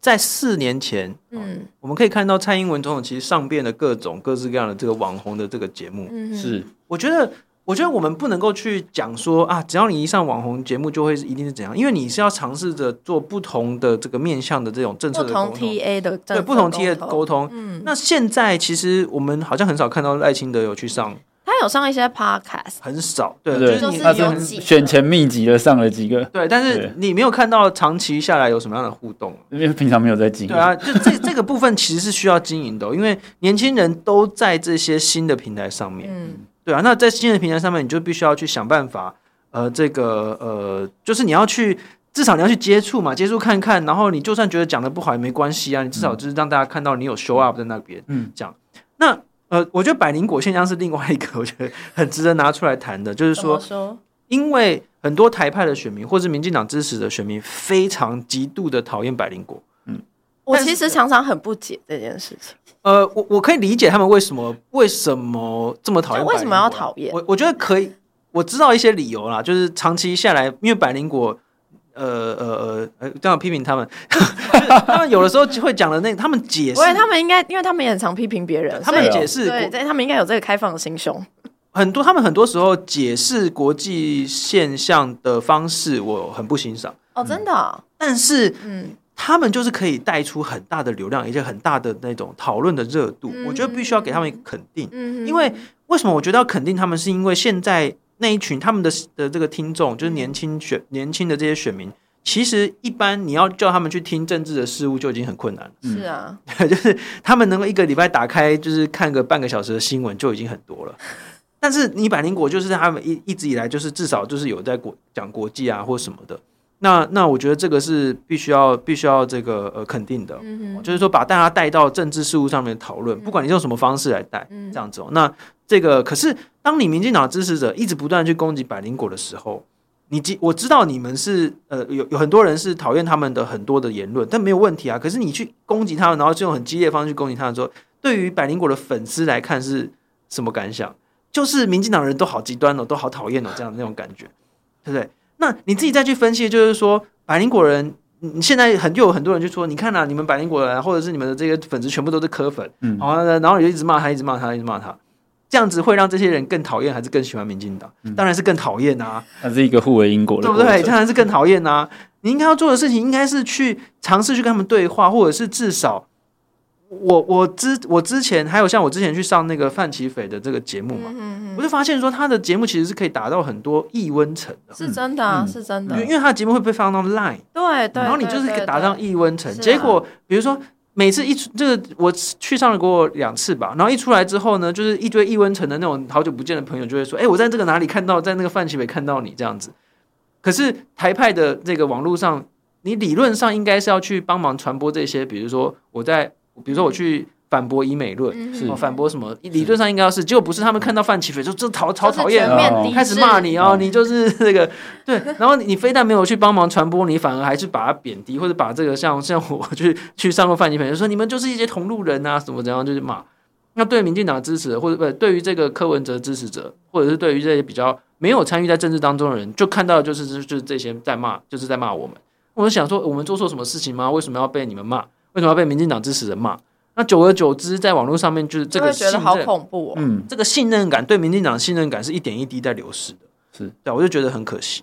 在四年前，嗯，我们可以看到蔡英文总统其实上遍了各种各式各样的这个网红的这个节目，嗯，是，我觉得。我觉得我们不能够去讲说啊，只要你一上网红节目，就会一定是怎样，因为你是要尝试着做不同的这个面向的这种政策的沟通，不同 TA 的对不同 TA 的沟通。嗯，那现在其实我们好像很少看到赖清德有去上，他有上一些 podcast，很少，对，对就是他是选前密集的上了几个，对，但是你没有看到长期下来有什么样的互动，因为平常没有在经营。对啊，就这这个部分其实是需要经营的，因为年轻人都在这些新的平台上面，嗯。对啊，那在新的平台上面，你就必须要去想办法，呃，这个呃，就是你要去，至少你要去接触嘛，接触看看，然后你就算觉得讲的不好也没关系啊，你至少就是让大家看到你有 show up 在那边，嗯，这样。那呃，我觉得百灵果现象是另外一个我觉得很值得拿出来谈的，就是说，说？因为很多台派的选民或是民进党支持的选民非常极度的讨厌百灵果，嗯，我其实常常很不解这件事情。呃，我我可以理解他们为什么为什么这么讨厌，为什么要讨厌？我我觉得可以，我知道一些理由啦，就是长期下来，因为百灵果，呃呃呃，这样批评他们，他们有的时候会讲的那个，他们解释，他们应该，因为他们也很常批评别人，他们解释，对，对，他们应该有这个开放的心胸。很多他们很多时候解释国际现象的方式，我很不欣赏。哦，真的、哦。但是，嗯，他们就是可以带出很大的流量，而且很大的那种讨论的热度。嗯、我觉得必须要给他们一个肯定。嗯，因为为什么我觉得要肯定他们？是因为现在那一群他们的的这个听众，就是年轻选、嗯、年轻的这些选民，其实一般你要叫他们去听政治的事物就已经很困难了。是啊，就是他们能够一个礼拜打开，就是看个半个小时的新闻就已经很多了。但是你百灵果就是他们一一直以来就是至少就是有在国讲国际啊或什么的，那那我觉得这个是必须要必须要这个呃肯定的，嗯，就是说把大家带到政治事务上面讨论，不管你用什么方式来带，这样子哦。那这个可是当你民进党支持者一直不断去攻击百灵果的时候，你知我知道你们是呃有有很多人是讨厌他们的很多的言论，但没有问题啊。可是你去攻击他们，然后就用很激烈的方式去攻击他们，说对于百灵果的粉丝来看是什么感想？就是民进党人都好极端哦，都好讨厌哦，这样的那种感觉，对不对？那你自己再去分析，就是说百灵果人，你现在很就有很多人就说，你看啊，你们百灵果人，或者是你们的这些粉丝全部都是柯粉，嗯，好，然后你就一直骂他，一直骂他，一直骂他，这样子会让这些人更讨厌，还是更喜欢民进党？嗯、当然是更讨厌啊！它是一个互为因果的，对不对？当然是更讨厌啊！你应该要做的事情，应该是去尝试去跟他们对话，或者是至少。我我之我之前还有像我之前去上那个范琪斐的这个节目嘛，嗯嗯嗯，我就发现说他的节目其实是可以达到很多易温层的，是真的，啊，嗯、是真的，因为他的节目会被放到 Line，对对，然后你就是可以达到易温层。结果比如说每次一出这个我去上了过两次吧，然后一出来之后呢，就是一堆易温层的那种好久不见的朋友就会说，哎，我在这个哪里看到，在那个范琪斐看到你这样子。可是台派的这个网络上，你理论上应该是要去帮忙传播这些，比如说我在，比如说我去。反驳以美论，反驳什么？理论上应该要是，结果不是他们看到范琪斐就这讨超讨厌，开始骂你哦，你就是那个对，然后你你非但没有去帮忙传播，你反而还是把它贬低，或者把这个像像我 去去上过范琪斐，就说你们就是一些同路人啊，什么怎样，就是骂。那对民进党支持者，或者不对于这个柯文哲支持者，或者是对于这些比较没有参与在政治当中的人，就看到就是就是这些在骂，就是在骂我们。我就想说，我们做错什么事情吗？为什么要被你们骂？为什么要被民进党支持人骂？那久而久之，在网络上面就是这个信任，觉得好恐怖哦。嗯，这个信任感对民进党信任感是一点一滴在流失的，是对，我就觉得很可惜。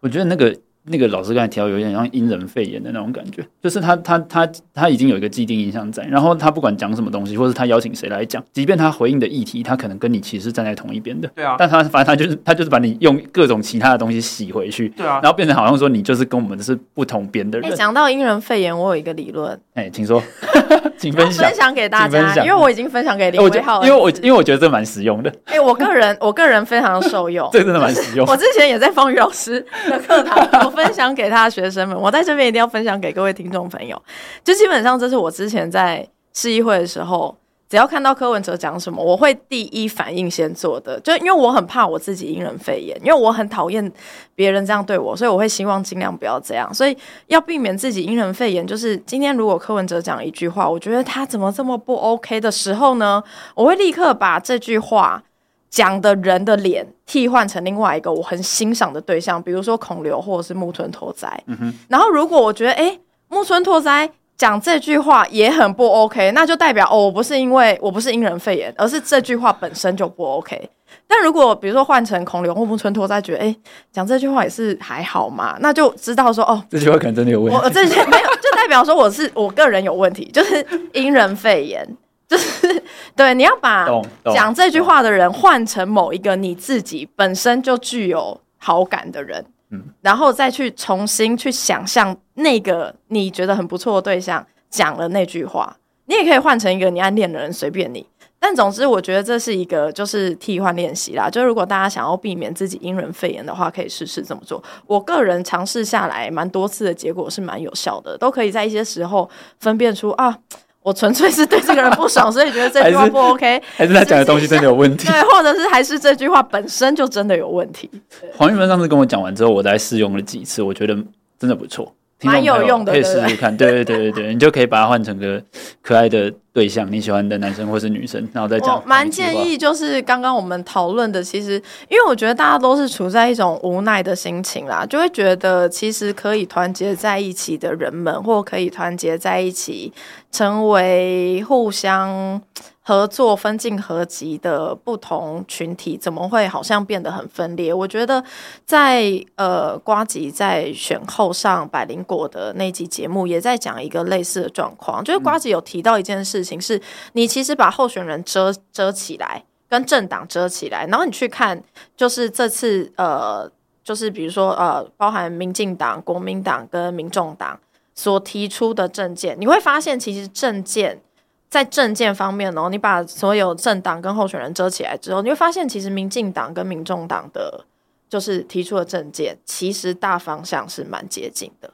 我觉得那个。那个老师刚才提到，有点像因人肺炎的那种感觉，就是他他他他已经有一个既定印象在，然后他不管讲什么东西，或是他邀请谁来讲，即便他回应的议题，他可能跟你其实站在同一边的，对啊，但他反正他就是他就是把你用各种其他的东西洗回去，对啊，然后变成好像说你就是跟我们是不同边的人。讲到因人肺炎，我有一个理论，哎，请说，请分享分享给大家，因为我已经分享给林威浩了，因为我因为我觉得这蛮实用的，哎，我个人 我个人非常受用，这真的蛮实用。我之前也在方宇老师的课堂，我分享给他的。学生们，我在这边一定要分享给各位听众朋友。就基本上，这是我之前在市议会的时候，只要看到柯文哲讲什么，我会第一反应先做的。就因为我很怕我自己因人肺炎，因为我很讨厌别人这样对我，所以我会希望尽量不要这样。所以要避免自己因人肺炎，就是今天如果柯文哲讲一句话，我觉得他怎么这么不 OK 的时候呢，我会立刻把这句话。讲的人的脸替换成另外一个我很欣赏的对象，比如说孔刘或者是木村拓哉。嗯、哼然后如果我觉得哎木村拓哉讲这句话也很不 OK，那就代表哦我不是因为我不是因人肺炎，而是这句话本身就不 OK。但如果比如说换成孔刘或木村拓哉觉得哎讲这句话也是还好嘛，那就知道说哦这句话可能真的有问题。我这些没有就代表说我是我个人有问题，就是因人肺炎。就是对，你要把讲这句话的人换成某一个你自己本身就具有好感的人，嗯，然后再去重新去想象那个你觉得很不错的对象讲了那句话，你也可以换成一个你暗恋的人，随便你。但总之，我觉得这是一个就是替换练习啦。就如果大家想要避免自己因人废言的话，可以试试这么做。我个人尝试下来蛮多次的结果是蛮有效的，都可以在一些时候分辨出啊。我纯粹是对这个人不爽，所以觉得这句话不 OK，还是，他讲的东西真的有问题？对，或者是还是这句话本身就真的有问题。黄玉芬上次跟我讲完之后，我再试用了几次，我觉得真的不错，蛮有用的，可以试试看。对对对对对，你就可以把它换成个可爱的对象，你喜欢的男生或是女生，然后再讲。我蛮建议，就是刚刚我们讨论的，其实因为我觉得大家都是处在一种无奈的心情啦，就会觉得其实可以团结在一起的人们，或可以团结在一起，成为互相。合作分进合击的不同群体，怎么会好像变得很分裂？我觉得在呃瓜吉在选后上百灵果的那集节目，也在讲一个类似的状况。就是瓜吉有提到一件事情是，是你其实把候选人遮遮起来，跟政党遮起来，然后你去看，就是这次呃，就是比如说呃，包含民进党、国民党跟民众党所提出的政见，你会发现其实政见。在政见方面哦，你把所有政党跟候选人遮起来之后，你会发现，其实民进党跟民众党的，就是提出的政见，其实大方向是蛮接近的。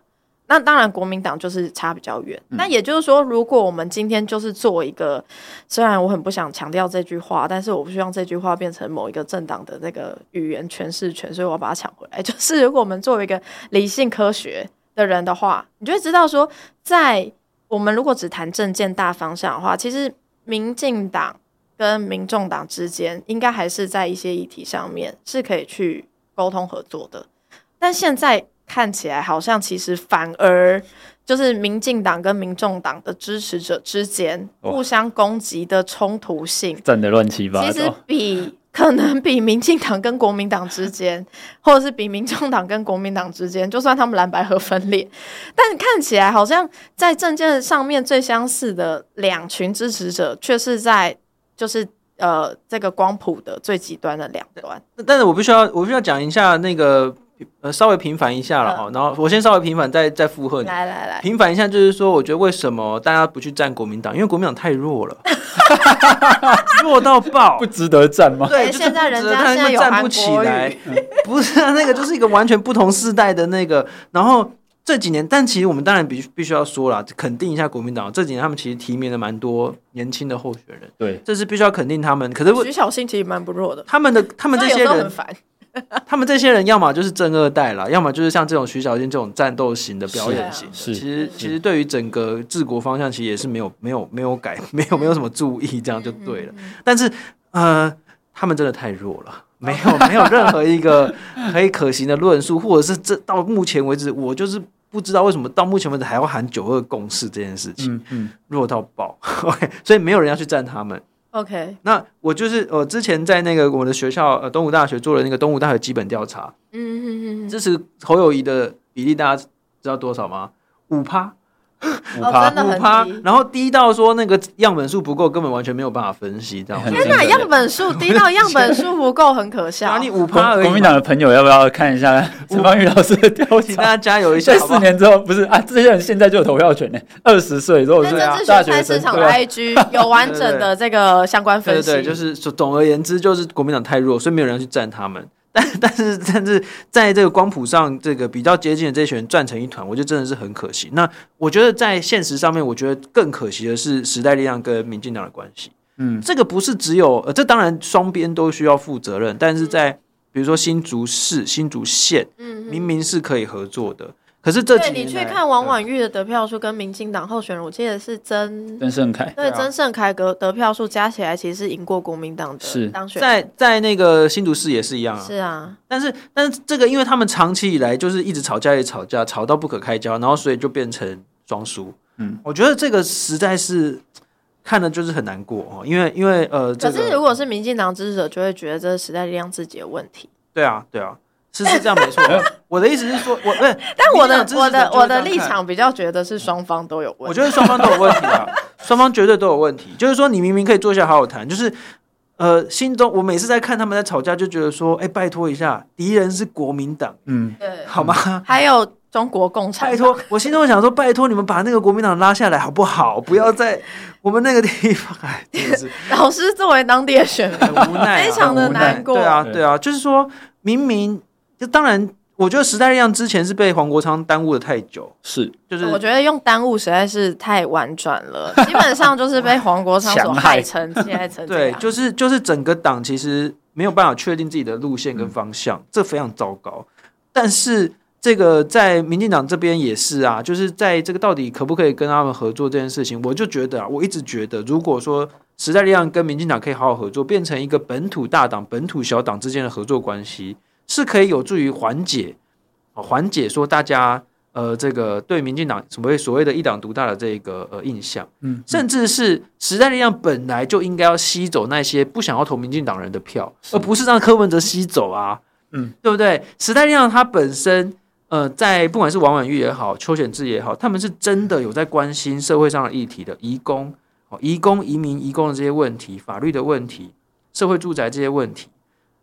那当然，国民党就是差比较远。那也就是说，如果我们今天就是做一个，虽然我很不想强调这句话，但是我不希望这句话变成某一个政党的那个语言诠释权，所以我要把它抢回来。就是如果我们作为一个理性科学的人的话，你就会知道说，在我们如果只谈政见大方向的话，其实民进党跟民众党之间应该还是在一些议题上面是可以去沟通合作的。但现在看起来好像其实反而就是民进党跟民众党的支持者之间互相攻击的冲突性，战得乱七八糟，其实比。可能比民进党跟国民党之间，或者是比民众党跟国民党之间，就算他们蓝白合分裂，但看起来好像在政见上面最相似的两群支持者，却是在就是呃这个光谱的最极端的两端。但是我必须要我必须要讲一下那个。呃，稍微平反一下了哈，然后我先稍微平反，再再附和你。来来来，平反一下，就是说，我觉得为什么大家不去站国民党？因为国民党太弱了，弱到爆，不值得站吗？对，现在人家现在站不起来，不是啊，那个就是一个完全不同世代的那个。然后这几年，但其实我们当然必必须要说了，肯定一下国民党这几年他们其实提名了蛮多年轻的候选人，对，这是必须要肯定他们。可是徐小新其实蛮不弱的，他们的他们这些人。他们这些人要么就是正二代啦，要么就是像这种徐小新这种战斗型的表演型的。是，其实其实对于整个治国方向，其实也是没有没有没有改，没有没有什么注意，这样就对了。但是呃，他们真的太弱了，没有没有任何一个可以可行的论述，或者是这到目前为止，我就是不知道为什么到目前为止还要喊九二共识这件事情，嗯嗯，弱到爆。OK，所以没有人要去赞他们。OK，那我就是我之前在那个我们的学校呃东吴大学做了那个东吴大学基本调查，嗯嗯嗯，支持侯友谊的比例大家知道多少吗？五趴。五趴五趴，然后低到说那个样本数不够，根本完全没有办法分析。这样，天哪，样本数低到样本数不够，很可笑。你五趴而已。国民党的朋友要不要看一下陈芳语老师的调查？大家加油一下。四年之后不是啊，这些人现在就有投票权呢。二十岁之后是大学生。市场的 IG 有完整的 这个相关分析。对对，就是总而言之，就是国民党太弱，所以没有人去站他们。但但是但是在这个光谱上，这个比较接近的这群人转成一团，我觉得真的是很可惜。那我觉得在现实上面，我觉得更可惜的是时代力量跟民进党的关系。嗯，这个不是只有呃，这当然双边都需要负责任，但是在比如说新竹市、新竹县，嗯，明明是可以合作的。可是这几年，对，你去看王婉玉的得票数跟民进党候选人，我记得是曾曾盛凯，对，曾盛凯得得票数加起来其实是赢过国民党的当选。在在那个新竹市也是一样啊。是啊，但是但是这个因为他们长期以来就是一直吵架，一直吵架，吵到不可开交，然后所以就变成双输。嗯，我觉得这个实在是看的就是很难过哦，因为因为呃，可是如果是民进党支持者，就会觉得这是时代力量自己的问题。对啊，对啊。是是这样没错，我的意思是说，我不是，但我的我的我的立场比较觉得是双方都有问题。我觉得双方都有问题啊，双方绝对都有问题。就是说，你明明可以坐下好好谈，就是呃，心中我每次在看他们在吵架，就觉得说，哎，拜托一下，敌人是国民党，嗯，对，好吗？还有中国共产党，拜托，我心中想说，拜托你们把那个国民党拉下来好不好？不要在我们那个地方，哎，是 老师作为当地的选民，很无奈，非常的难过。对啊，对啊，就是说明明。当然，我觉得时代力量之前是被黄国昌耽误的太久，是，就是我觉得用耽误实在是太婉转了，基本上就是被黄国昌所害成现在成对，就是就是整个党其实没有办法确定自己的路线跟方向，嗯、这非常糟糕。但是这个在民进党这边也是啊，就是在这个到底可不可以跟他们合作这件事情，我就觉得啊，我一直觉得，如果说时代力量跟民进党可以好好合作，变成一个本土大党、本土小党之间的合作关系，是可以有助于缓解，缓解说大家呃这个对民进党所谓所谓的一党独大的这个呃印象，嗯，甚至是时代力量本来就应该要吸走那些不想要投民进党人的票，而不是让柯文哲吸走啊，嗯，对不对？时代力量它本身。呃，在不管是王婉玉也好，邱显智也好，他们是真的有在关心社会上的议题的，移工、哦，移工、移民、移工的这些问题，法律的问题，社会住宅这些问题，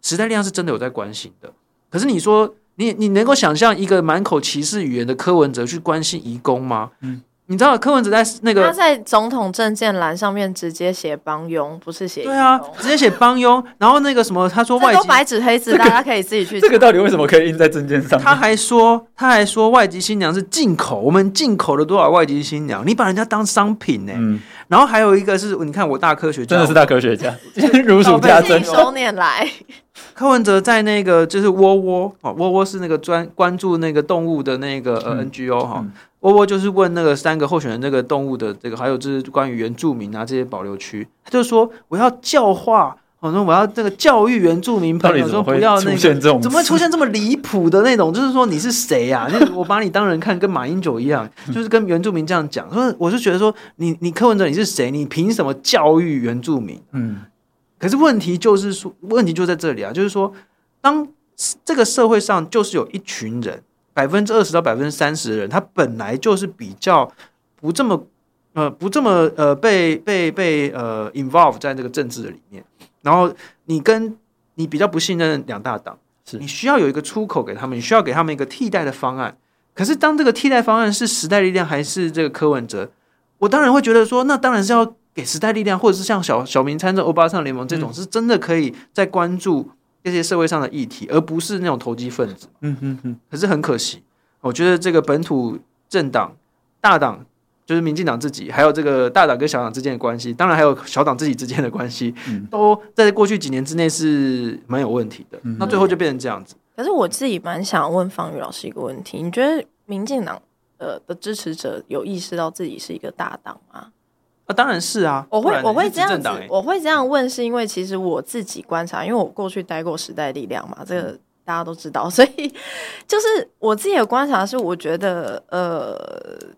时代力量是真的有在关心的。可是你说，你你能够想象一个满口歧视语言的柯文哲去关心移工吗？嗯。你知道柯文哲在那个他在总统证件栏上面直接写帮佣，不是写对啊，直接写帮佣。然后那个什么，他说外籍白纸黑字，大家可以自己去。这个到底为什么可以印在证件上？他还说，他还说外籍新娘是进口，我们进口了多少外籍新娘？你把人家当商品呢？嗯。然后还有一个是，你看我大科学家，真的是大科学家，如数家珍。信手拈来。柯文哲在那个就是窝窝哦，窝窝是那个专关注那个动物的那个呃 NGO 哈。窝窝就是问那个三个候选人，那个动物的这个，还有就是关于原住民啊这些保留区，他就说我要教化，我说我要这个教育原住民朋友，说不要那个，怎么会出现这么离谱的那种？就是说你是谁啊？那 我把你当人看，跟马英九一样，就是跟原住民这样讲。说我是觉得说你你柯文哲你是谁？你凭什么教育原住民？嗯，可是问题就是说，问题就在这里啊，就是说，当这个社会上就是有一群人。百分之二十到百分之三十的人，他本来就是比较不这么呃不这么呃被被被呃 involve 在这个政治的里面。然后你跟你比较不信任两大党，是你需要有一个出口给他们，你需要给他们一个替代的方案。可是当这个替代方案是时代力量还是这个柯文哲，我当然会觉得说，那当然是要给时代力量，或者是像小小明参政、欧巴桑联盟这种，是真的可以在关注。这些社会上的议题，而不是那种投机分子。嗯嗯嗯。可是很可惜，我觉得这个本土政党大党，就是民进党自己，还有这个大党跟小党之间的关系，当然还有小党自己之间的关系，嗯、都在过去几年之内是蛮有问题的。嗯、那最后就变成这样子。可是我自己蛮想问方宇老师一个问题：你觉得民进党呃的支持者有意识到自己是一个大党吗？啊，当然是啊，我会我会这样子，我会这样问，是因为其实我自己观察，因为我过去待过时代力量嘛，这个大家都知道，所以就是我自己的观察是，我觉得呃，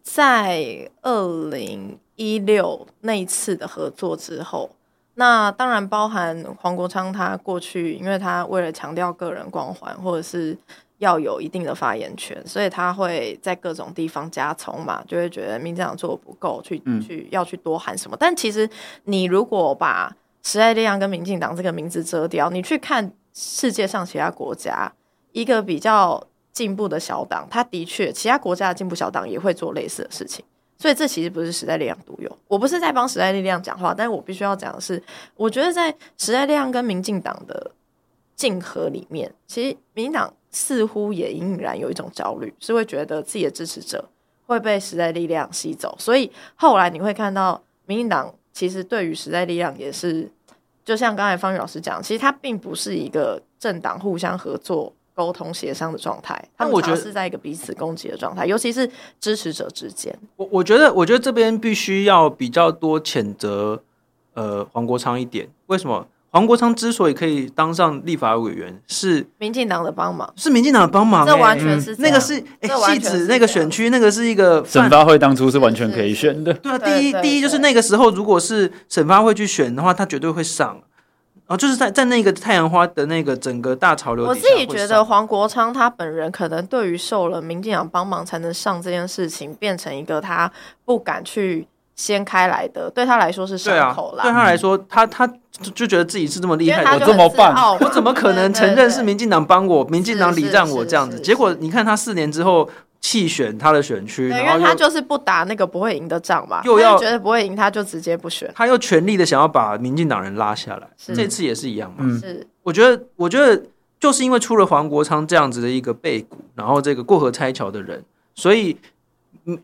在二零一六那一次的合作之后，那当然包含黄国昌他过去，因为他为了强调个人光环，或者是。要有一定的发言权，所以他会在各种地方加葱嘛，就会觉得民进党做的不够，去去要去多喊什么。但其实你如果把时代力量跟民进党这个名字遮掉，你去看世界上其他国家，一个比较进步的小党，他的确其他国家的进步小党也会做类似的事情。所以这其实不是时代力量独有。我不是在帮时代力量讲话，但是我必须要讲的是，我觉得在时代力量跟民进党的竞合里面，其实民进党。似乎也隐隐然有一种焦虑，是会觉得自己的支持者会被时代力量吸走，所以后来你会看到民进党其实对于时代力量也是，就像刚才方宇老师讲，其实它并不是一个政党互相合作、沟通协商的状态，他们觉得是在一个彼此攻击的状态，尤其是支持者之间。我我觉得，我觉得这边必须要比较多谴责呃黄国昌一点，为什么？黄国昌之所以可以当上立法委员，是民进党的帮忙，是民进党的帮忙、欸。这完全是、嗯、那个是哎，汐止那个选区，那个是一个审发会当初是完全可以选的。对啊，第一第一就是那个时候，如果是审发会去选的话，他绝对会上。然后就是在在那个太阳花的那个整个大潮流，我自己觉得黄国昌他本人可能对于受了民进党帮忙才能上这件事情，变成一个他不敢去。掀开来的，对他来说是伤口啦。对他来说，他他就觉得自己是这么厉害，我这么棒，我怎么可能承认是民进党帮我，民进党礼让我这样子？结果你看他四年之后弃选他的选区，然后他就是不打那个不会赢的仗嘛，又要觉得不会赢，他就直接不选。他又全力的想要把民进党人拉下来，这次也是一样嘛。是，我觉得，我觉得就是因为出了黄国昌这样子的一个背骨，然后这个过河拆桥的人，所以。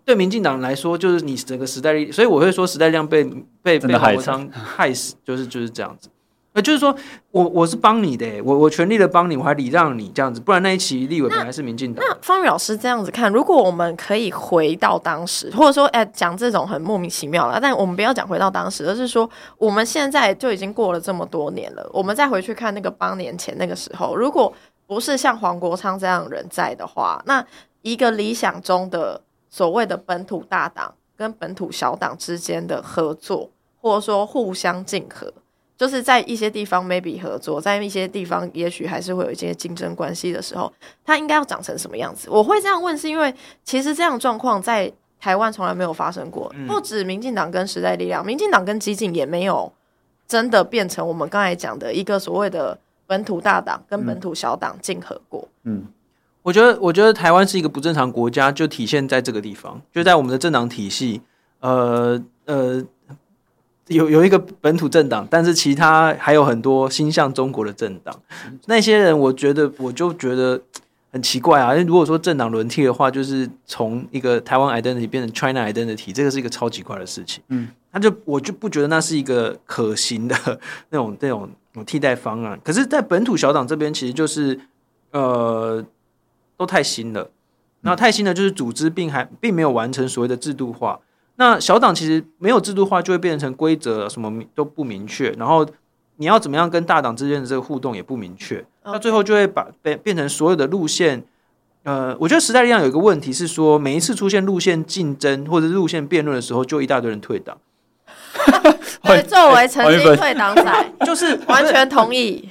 对民进党来说，就是你整个时代力，所以我会说时代力量被被被黄国昌害死，就是就是这样子。呃，就是说我我是帮你的，我我全力的帮你，我还礼让你这样子，不然那一期立委本来是民进党。那方宇老师这样子看，如果我们可以回到当时，或者说，哎，讲这种很莫名其妙了，但我们不要讲回到当时，而是说我们现在就已经过了这么多年了，我们再回去看那个八年前那个时候，如果不是像黄国昌这样的人在的话，那一个理想中的所谓的本土大党跟本土小党之间的合作，或者说互相竞合。就是在一些地方 maybe 合作，在一些地方也许还是会有一些竞争关系的时候，它应该要长成什么样子？我会这样问，是因为其实这样状况在台湾从来没有发生过，不止民进党跟时代力量，民进党跟激进也没有真的变成我们刚才讲的一个所谓的本土大党跟本土小党竞合过。嗯，我觉得，我觉得台湾是一个不正常国家，就体现在这个地方，就在我们的政党体系，呃呃。有有一个本土政党，但是其他还有很多心向中国的政党。那些人，我觉得我就觉得很奇怪啊。因为如果说政党轮替的话，就是从一个台湾 identity 变成 China identity，这个是一个超级怪的事情。嗯，他就我就不觉得那是一个可行的 那种那种替代方案。可是，在本土小党这边，其实就是呃，都太新了。那太新了，就是组织并还并没有完成所谓的制度化。那小党其实没有制度化，就会变成规则什么都不明确，然后你要怎么样跟大党之间的这个互动也不明确，那最后就会把变变成所有的路线。呃，我觉得时代力量有一个问题是说，每一次出现路线竞争或者路线辩论的时候，就一大堆人退党。对，作为曾经 退党仔，就是完全同意。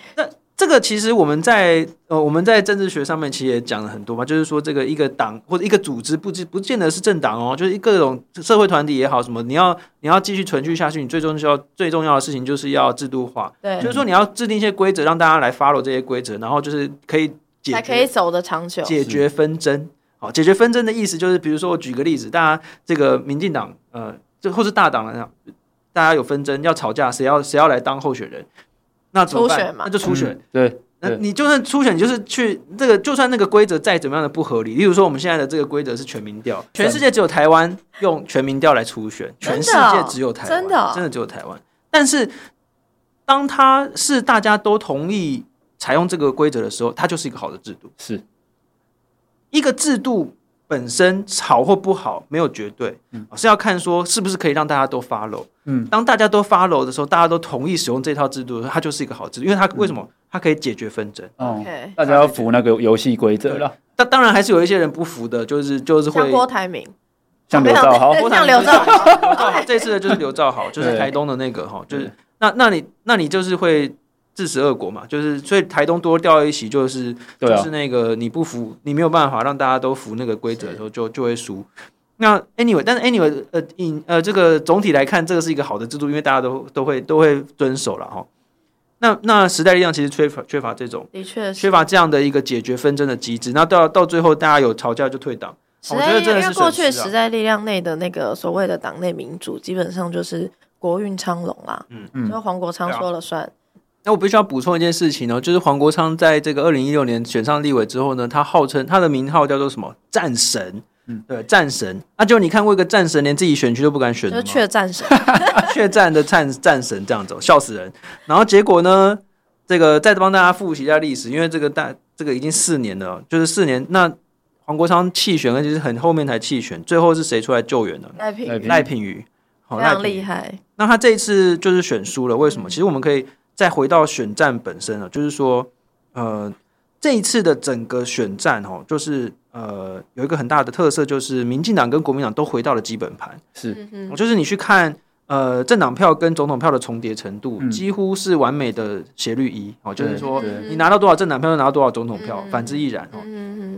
这个其实我们在呃我们在政治学上面其实也讲了很多嘛，就是说这个一个党或者一个组织不不见得是政党哦，就是一个种社会团体也好，什么你要你要继续存续下去，你最重要最重要的事情就是要制度化，对，就是说你要制定一些规则，让大家来 follow 这些规则，然后就是可以解决才可以走得长久，解决纷争。好，解决纷争的意思就是，比如说我举个例子，大家这个民进党呃，就或是大党来讲，大家有纷争要吵架，谁要谁要来当候选人？那初选嘛，那就初选。嗯、对，那你就算初选，你就是去这个，就算那个规则再怎么样的不合理，例如说我们现在的这个规则是全民调，全世界只有台湾用全民调来初选，全世界只有台湾，真的真的只有台湾。但是当它是大家都同意采用这个规则的时候，它就是一个好的制度。是一个制度。本身好或不好没有绝对，嗯，是要看说是不是可以让大家都 follow。嗯，当大家都 follow 的时候，大家都同意使用这套制度的时候，它就是一个好制度，因为它为什么？它可以解决纷争。哦，大家要服那个游戏规则了。但当然还是有一些人不服的，就是就是会。郭台铭，像刘兆豪，像刘兆豪，这次的就是刘兆豪，就是台东的那个哈，就是那那你那你就是会。自食恶果嘛，就是所以台东多掉一席，就是、啊、就是那个你不服，你没有办法让大家都服那个规则的时候就，就就会输。那 anyway，但是 anyway，呃，引呃这个总体来看，这个是一个好的制度，因为大家都都会都会遵守了哈。那那时代力量其实缺乏缺乏这种，的确缺乏这样的一个解决纷争的机制。那到到最后，大家有吵架就退党。我觉得真的是、啊、过去时代力量内的那个所谓的党内民主，基本上就是国运昌隆啦，嗯嗯，就黄国昌说了算。那我必须要补充一件事情哦，就是黄国昌在这个二零一六年选上立委之后呢，他号称他的名号叫做什么战神，嗯，对，战神。那、啊、就你看过一个战神，连自己选区都不敢选的吗？确战神，确战的战战神这样子，笑死人。然后结果呢，这个再帮大家复习一下历史，因为这个大这个已经四年了，就是四年。那黄国昌弃选，而且是很后面才弃选，最后是谁出来救援的？赖品赖品妤，非常厉害。那他这一次就是选输了，为什么？嗯、其实我们可以。再回到选战本身了，就是说，呃，这一次的整个选战哦，就是呃，有一个很大的特色，就是民进党跟国民党都回到了基本盘，是，就是你去看，呃，政党票跟总统票的重叠程度，几乎是完美的斜率一哦，就是说，你拿到多少政党票，就拿到多少总统票，反之亦然哦，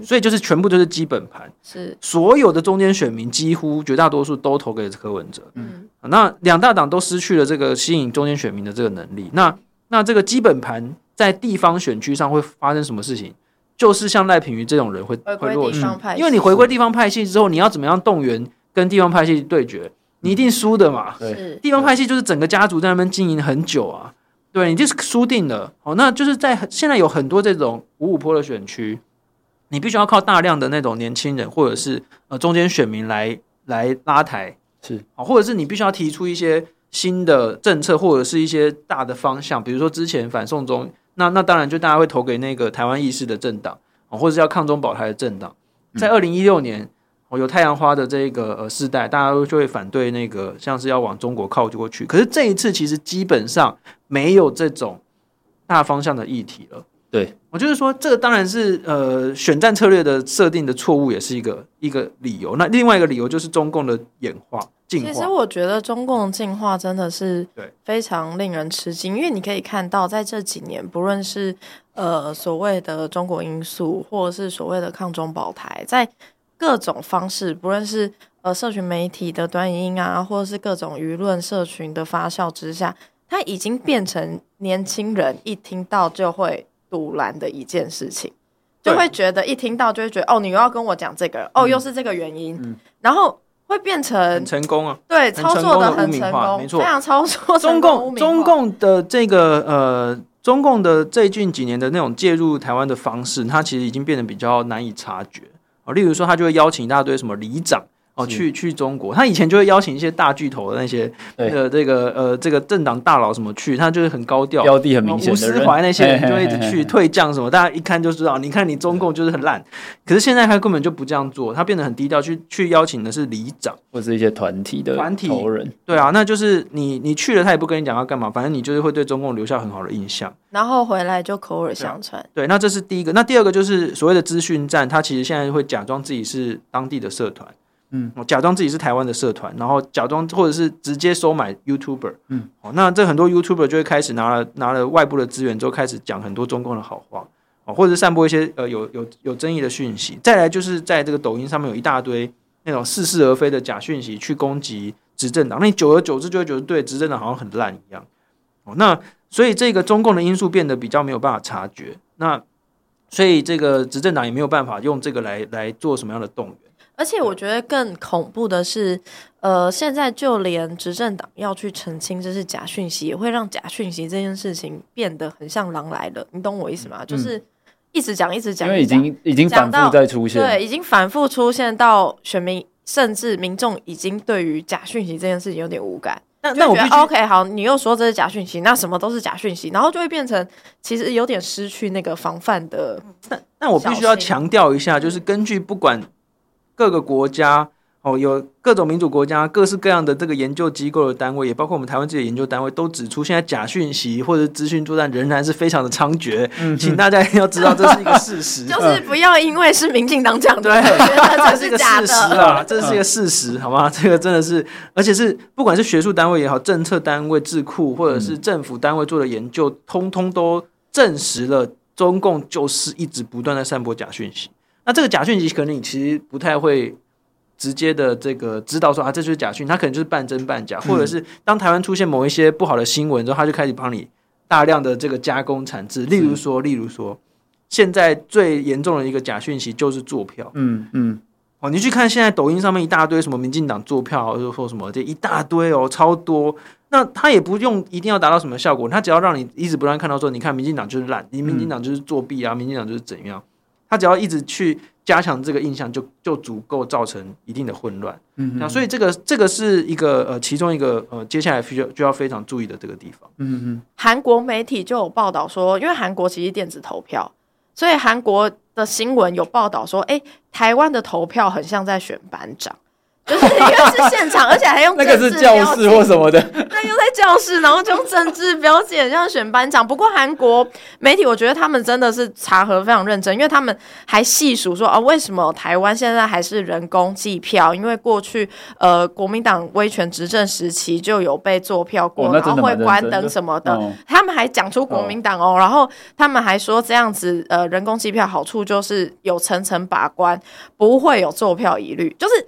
所以就是全部都是基本盘，是。所有的中间选民几乎绝大多数都投给柯文哲，嗯，那两大党都失去了这个吸引中间选民的这个能力，那。那这个基本盘在地方选区上会发生什么事情？就是像赖品妤这种人会会落选，因为你回归地方派系之后，你要怎么样动员跟地方派系对决？你一定输的嘛。对，地方派系就是整个家族在那边经营很久啊，对，你就是输定了。哦，那就是在现在有很多这种五五坡的选区，你必须要靠大量的那种年轻人或者是呃中间选民来来拉抬，是，或者是你必须要提出一些。新的政策或者是一些大的方向，比如说之前反送中，那那当然就大家会投给那个台湾意识的政党，或者是要抗中保台的政党。在二零一六年，有太阳花的这个呃世代，大家都就会反对那个像是要往中国靠过去。可是这一次其实基本上没有这种大方向的议题了。对，我就是说，这个当然是呃选战策略的设定的错误，也是一个一个理由。那另外一个理由就是中共的演化进化。其实我觉得中共的进化真的是非常令人吃惊，因为你可以看到，在这几年，不论是呃所谓的中国因素，或者是所谓的抗中保台，在各种方式，不论是呃社群媒体的短影音啊，或者是各种舆论社群的发酵之下，它已经变成年轻人一听到就会。赌烂的一件事情，就会觉得一听到就会觉得哦，你又要跟我讲这个，哦，又是这个原因，嗯、然后会变成成功啊，对，操作的很成功，没错，非常操作。中共中共的这个呃，中共的最近几年的那种介入台湾的方式，它其实已经变得比较难以察觉啊。例如说，他就会邀请一大堆什么里长。哦，去去中国，他以前就会邀请一些大巨头的那些呃，这个呃，这个政党大佬什么去，他就是很高调，标的很明显的人，吴思怀那些人就会一直去退将什么，大家一看就知道。你看你中共就是很烂，可是现在他根本就不这样做，他变得很低调，去去邀请的是里长或者一些团体的团体头人。对啊，那就是你你去了，他也不跟你讲要干嘛，反正你就是会对中共留下很好的印象，然后回来就口耳相传。对，那这是第一个。那第二个就是所谓的资讯站，他其实现在会假装自己是当地的社团。嗯，我假装自己是台湾的社团，然后假装或者是直接收买 YouTuber，嗯，哦，那这很多 YouTuber 就会开始拿了拿了外部的资源之后，开始讲很多中共的好话，哦，或者是散播一些呃有有有争议的讯息。再来就是在这个抖音上面有一大堆那种似是而非的假讯息去攻击执政党，那你久而久之就会觉得对执政党好像很烂一样，哦，那所以这个中共的因素变得比较没有办法察觉，那所以这个执政党也没有办法用这个来来做什么样的动员。而且我觉得更恐怖的是，呃，现在就连执政党要去澄清这是假讯息，也会让假讯息这件事情变得很像狼来了。你懂我意思吗？嗯、就是一直讲，一直讲，因为已经已经反复在出现，对，已经反复出现到选民甚至民众已经对于假讯息这件事情有点无感。那那我觉得 OK，好，你又说这是假讯息，那什么都是假讯息，然后就会变成其实有点失去那个防范的。那那我必须要强调一下，就是根据不管。各个国家哦，有各种民主国家，各式各样的这个研究机构的单位，也包括我们台湾自己的研究单位，都指出现在假讯息或者资讯作战仍然是非常的猖獗。嗯，请大家要知道这是一个事实，就是不要因为是民进党讲的，对，这是一个事实啊，这是一个事实，好吗？这个真的是，而且是不管是学术单位也好，政策单位、智库或者是政府单位做的研究，通通都证实了中共就是一直不断在散播假讯息。那这个假讯息可能你其实不太会直接的这个知道说啊，这就是假讯，它可能就是半真半假，或者是当台湾出现某一些不好的新闻之后，他就开始帮你大量的这个加工产制。例如说，例如说，现在最严重的一个假讯息就是作票。嗯嗯，哦，你去看现在抖音上面一大堆什么民进党作票，或者说什么这一大堆哦，超多。那他也不用一定要达到什么效果，他只要让你一直不断看到说，你看民进党就是烂，你民进党就是作弊啊，民进党就是怎样。他只要一直去加强这个印象就，就就足够造成一定的混乱。嗯，那所以这个这个是一个呃，其中一个呃，接下来需要就要非常注意的这个地方。嗯嗯，韩国媒体就有报道说，因为韩国其实电子投票，所以韩国的新闻有报道说，哎，台湾的投票很像在选班长。就是因为是现场，而且还用那个是教室或什么的，对，又在教室，然后就用政治标记，很像选班长。不过韩国媒体，我觉得他们真的是查核非常认真，因为他们还细数说啊，为什么台湾现在还是人工计票？因为过去呃国民党威权执政时期就有被做票过，然后会关灯什么的。哦、他们还讲出国民党哦，哦然后他们还说这样子呃人工计票好处就是有层层把关，不会有做票疑虑，就是。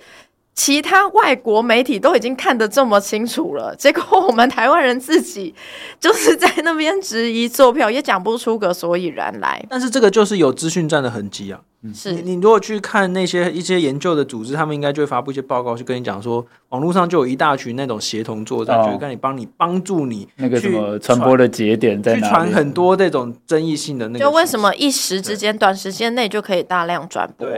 其他外国媒体都已经看得这么清楚了，结果我们台湾人自己就是在那边质疑作票，也讲不出个所以然来。但是这个就是有资讯战的痕迹啊！是你，你如果去看那些一些研究的组织，他们应该就会发布一些报告，去跟你讲说，网络上就有一大群那种协同作战，就会跟你帮你帮助你那个什么传播的节点在哪里，去传很多这种争议性的那个。就为什么一时之间、短时间内就可以大量转播？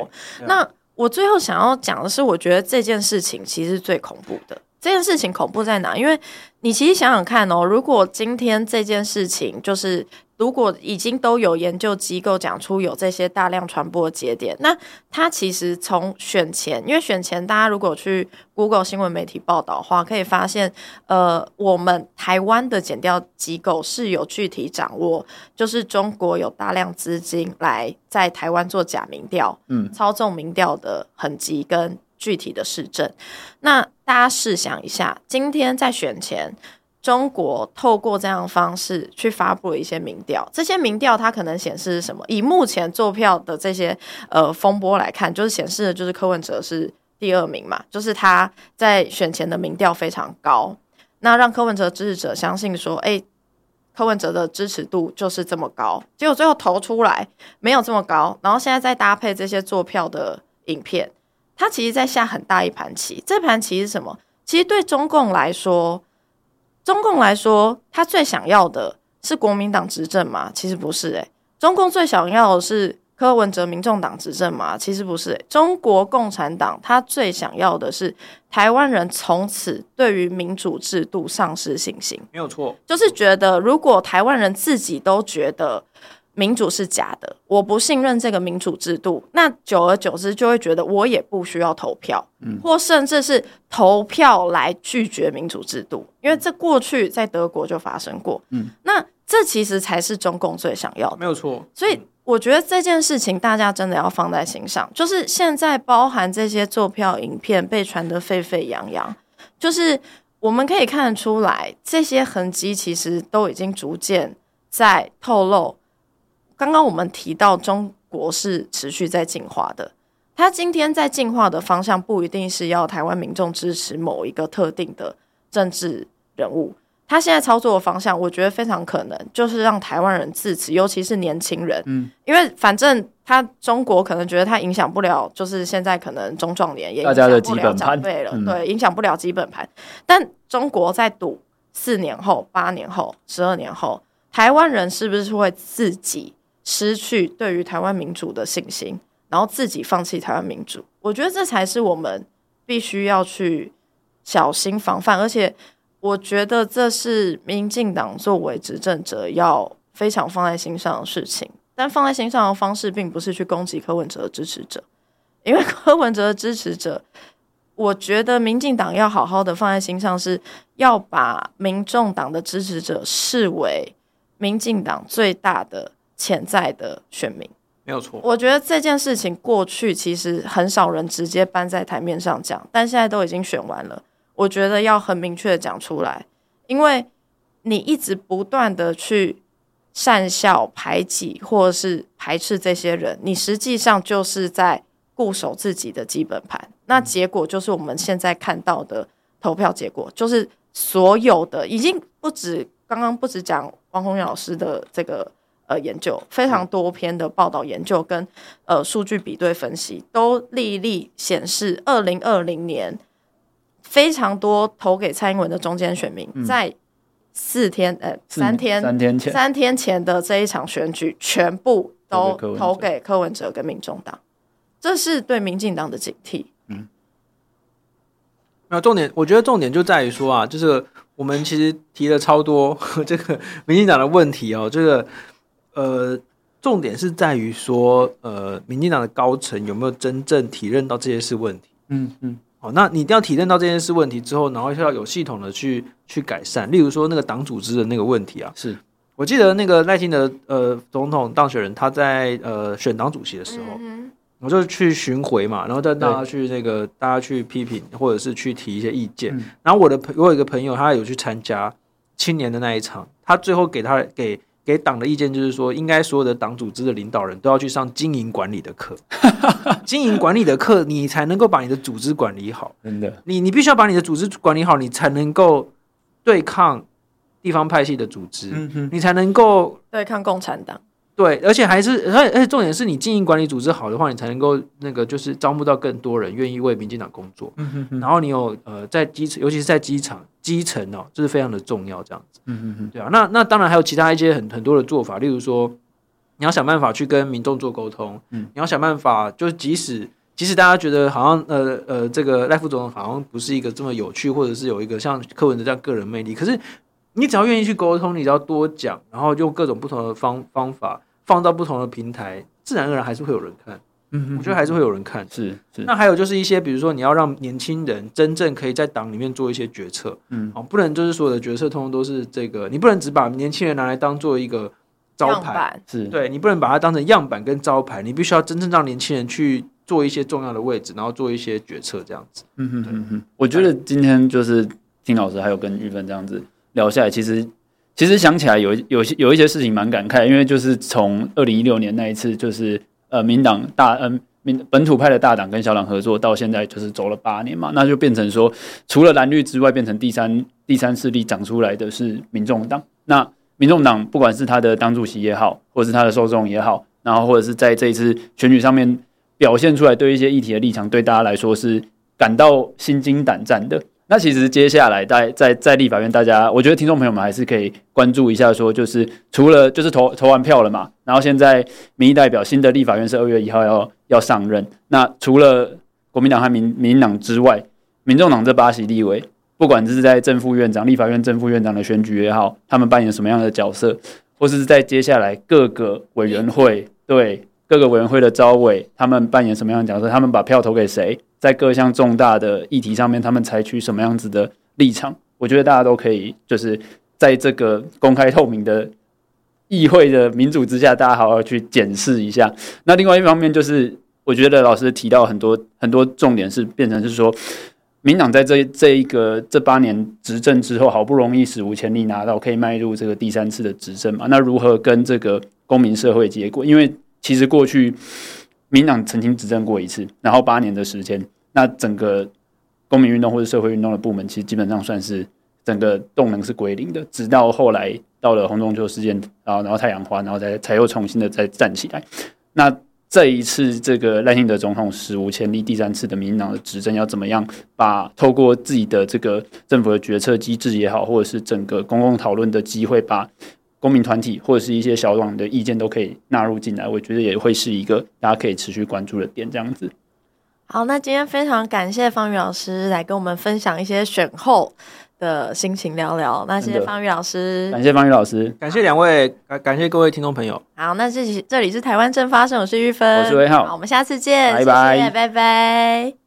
那。我最后想要讲的是，我觉得这件事情其实是最恐怖的，这件事情恐怖在哪？因为你其实想想看哦，如果今天这件事情就是。如果已经都有研究机构讲出有这些大量传播的节点，那它其实从选前，因为选前大家如果去 Google 新闻媒体报道的话，可以发现，呃，我们台湾的检调机构是有具体掌握，就是中国有大量资金来在台湾做假民调，嗯，操纵民调的痕迹跟具体的市政。那大家试想一下，今天在选前。中国透过这样的方式去发布了一些民调，这些民调它可能显示什么？以目前做票的这些呃风波来看，就是显示的就是柯文哲是第二名嘛，就是他在选前的民调非常高，那让柯文哲支持者相信说，哎，柯文哲的支持度就是这么高，结果最后投出来没有这么高，然后现在再搭配这些做票的影片，他其实在下很大一盘棋，这盘棋是什么？其实对中共来说。中共来说，他最想要的是国民党执政吗？其实不是诶、欸，中共最想要的是柯文哲民众党执政吗？其实不是、欸，中国共产党他最想要的是台湾人从此对于民主制度丧失信心。没有错，就是觉得如果台湾人自己都觉得。民主是假的，我不信任这个民主制度。那久而久之，就会觉得我也不需要投票，嗯，或甚至是投票来拒绝民主制度，因为这过去在德国就发生过，嗯，那这其实才是中共最想要的，没有错。所以我觉得这件事情大家真的要放在心上，就是现在包含这些作票影片被传得沸沸扬扬，就是我们可以看得出来，这些痕迹其实都已经逐渐在透露。刚刚我们提到，中国是持续在进化的。他今天在进化的方向，不一定是要台湾民众支持某一个特定的政治人物。他现在操作的方向，我觉得非常可能就是让台湾人自持，尤其是年轻人，嗯，因为反正他中国可能觉得他影响不了，就是现在可能中壮年也影响不了长辈了，嗯、对，影响不了基本盘。但中国在赌四年后、八年后、十二年后，台湾人是不是会自己？失去对于台湾民主的信心，然后自己放弃台湾民主，我觉得这才是我们必须要去小心防范，而且我觉得这是民进党作为执政者要非常放在心上的事情。但放在心上的方式，并不是去攻击柯文哲的支持者，因为 柯文哲的支持者，我觉得民进党要好好的放在心上，是要把民众党的支持者视为民进党最大的。潜在的选民。没有错，我觉得这件事情过去其实很少人直接搬在台面上讲，但现在都已经选完了，我觉得要很明确的讲出来，因为你一直不断的去善笑、排挤或者是排斥这些人，你实际上就是在固守自己的基本盘，那结果就是我们现在看到的投票结果，就是所有的已经不止刚刚不止讲王鸿源老师的这个。呃，研究非常多篇的报道，研究跟呃数据比对分析，都历历显示，二零二零年非常多投给蔡英文的中间选民，在四天呃三天三天前三天前的这一场选举，全部都投给柯文哲跟民众党，这是对民进党的警惕。嗯，那重点，我觉得重点就在于说啊，就是我们其实提了超多 这个民进党的问题哦，这个。呃，重点是在于说，呃，民进党的高层有没有真正体认到这些是问题？嗯嗯。好，那你一定要体认到这件事问题之后，然后要有系统的去去改善。例如说，那个党组织的那个问题啊，是我记得那个赖清德呃总统当选人，他在呃选党主席的时候，嗯、我就去巡回嘛，然后带大家去那个大家去批评或者是去提一些意见。嗯、然后我的朋我有一个朋友，他有去参加青年的那一场，他最后给他给。给党的意见就是说，应该所有的党组织的领导人都要去上经营管理的课。经营管理的课，你才能够把你的组织管理好。真的，你你必须要把你的组织管理好，你才能够对抗地方派系的组织，嗯、你才能够对抗共产党。对，而且还是，而且而且重点是你经营管理组织好的话，你才能够那个就是招募到更多人愿意为民进党工作。嗯哼哼，然后你有呃在基层，尤其是在机场基层哦，这是非常的重要。这样子，嗯哼哼，对啊。那那当然还有其他一些很很多的做法，例如说你要想办法去跟民众做沟通，嗯，你要想办法，就是即使。即使大家觉得好像呃呃，这个赖副总统好像不是一个这么有趣，或者是有一个像柯文哲这样个人魅力，可是你只要愿意去沟通，你只要多讲，然后用各种不同的方方法放到不同的平台，自然而然还是会有人看。嗯，我觉得还是会有人看。是是。那还有就是一些，比如说你要让年轻人真正可以在党里面做一些决策，嗯，哦，不能就是所有的决策通通都是这个，你不能只把年轻人拿来当做一个招牌，是。对，你不能把它当成样板跟招牌，你必须要真正让年轻人去做一些重要的位置，然后做一些决策，这样子。嗯哼嗯哼，我觉得今天就是听老师还有跟玉芬这样子聊下来，其实其实想起来有有些有一些事情蛮感慨，因为就是从二零一六年那一次，就是呃民党大嗯。民本土派的大党跟小党合作，到现在就是走了八年嘛，那就变成说，除了蓝绿之外，变成第三第三势力长出来的是民众党。那民众党不管是他的党主席也好，或是他的受众也好，然后或者是在这一次选举上面表现出来对一些议题的立场，对大家来说是感到心惊胆战的。那其实接下来在在在立法院，大家我觉得听众朋友们还是可以关注一下，说就是除了就是投投完票了嘛，然后现在民意代表新的立法院是二月一号要要上任。那除了国民党和民民党之外，民众党这八席立委，不管是在正副院长、立法院正副院长的选举也好，他们扮演什么样的角色，或是在接下来各个委员会对各个委员会的招委，他们扮演什么样的角色，他们把票投给谁？在各项重大的议题上面，他们采取什么样子的立场？我觉得大家都可以，就是在这个公开透明的议会的民主之下，大家好好去检视一下。那另外一方面，就是我觉得老师提到很多很多重点，是变成是说，民党在这这一个这八年执政之后，好不容易史无前例拿到可以迈入这个第三次的执政嘛？那如何跟这个公民社会接轨？因为其实过去。民党曾经执政过一次，然后八年的时间，那整个公民运动或者社会运动的部门，其实基本上算是整个动能是归零的。直到后来到了洪仲秋事件，然后然后太阳花，然后才才又重新的再站起来。那这一次这个赖清德总统史无前例第三次的民进党的执政，要怎么样把透过自己的这个政府的决策机制也好，或者是整个公共讨论的机会，把公民团体或者是一些小党的意见都可以纳入进来，我觉得也会是一个大家可以持续关注的点。这样子。好，那今天非常感谢方宇老师来跟我们分享一些选后的心情聊聊。那谢谢方宇老师，感谢方宇老师，感谢两位，感感谢各位听众朋友。好，那这里这里是台湾正发生，我是玉芬，我是魏浩，好，我们下次见，拜拜，谢谢，拜拜。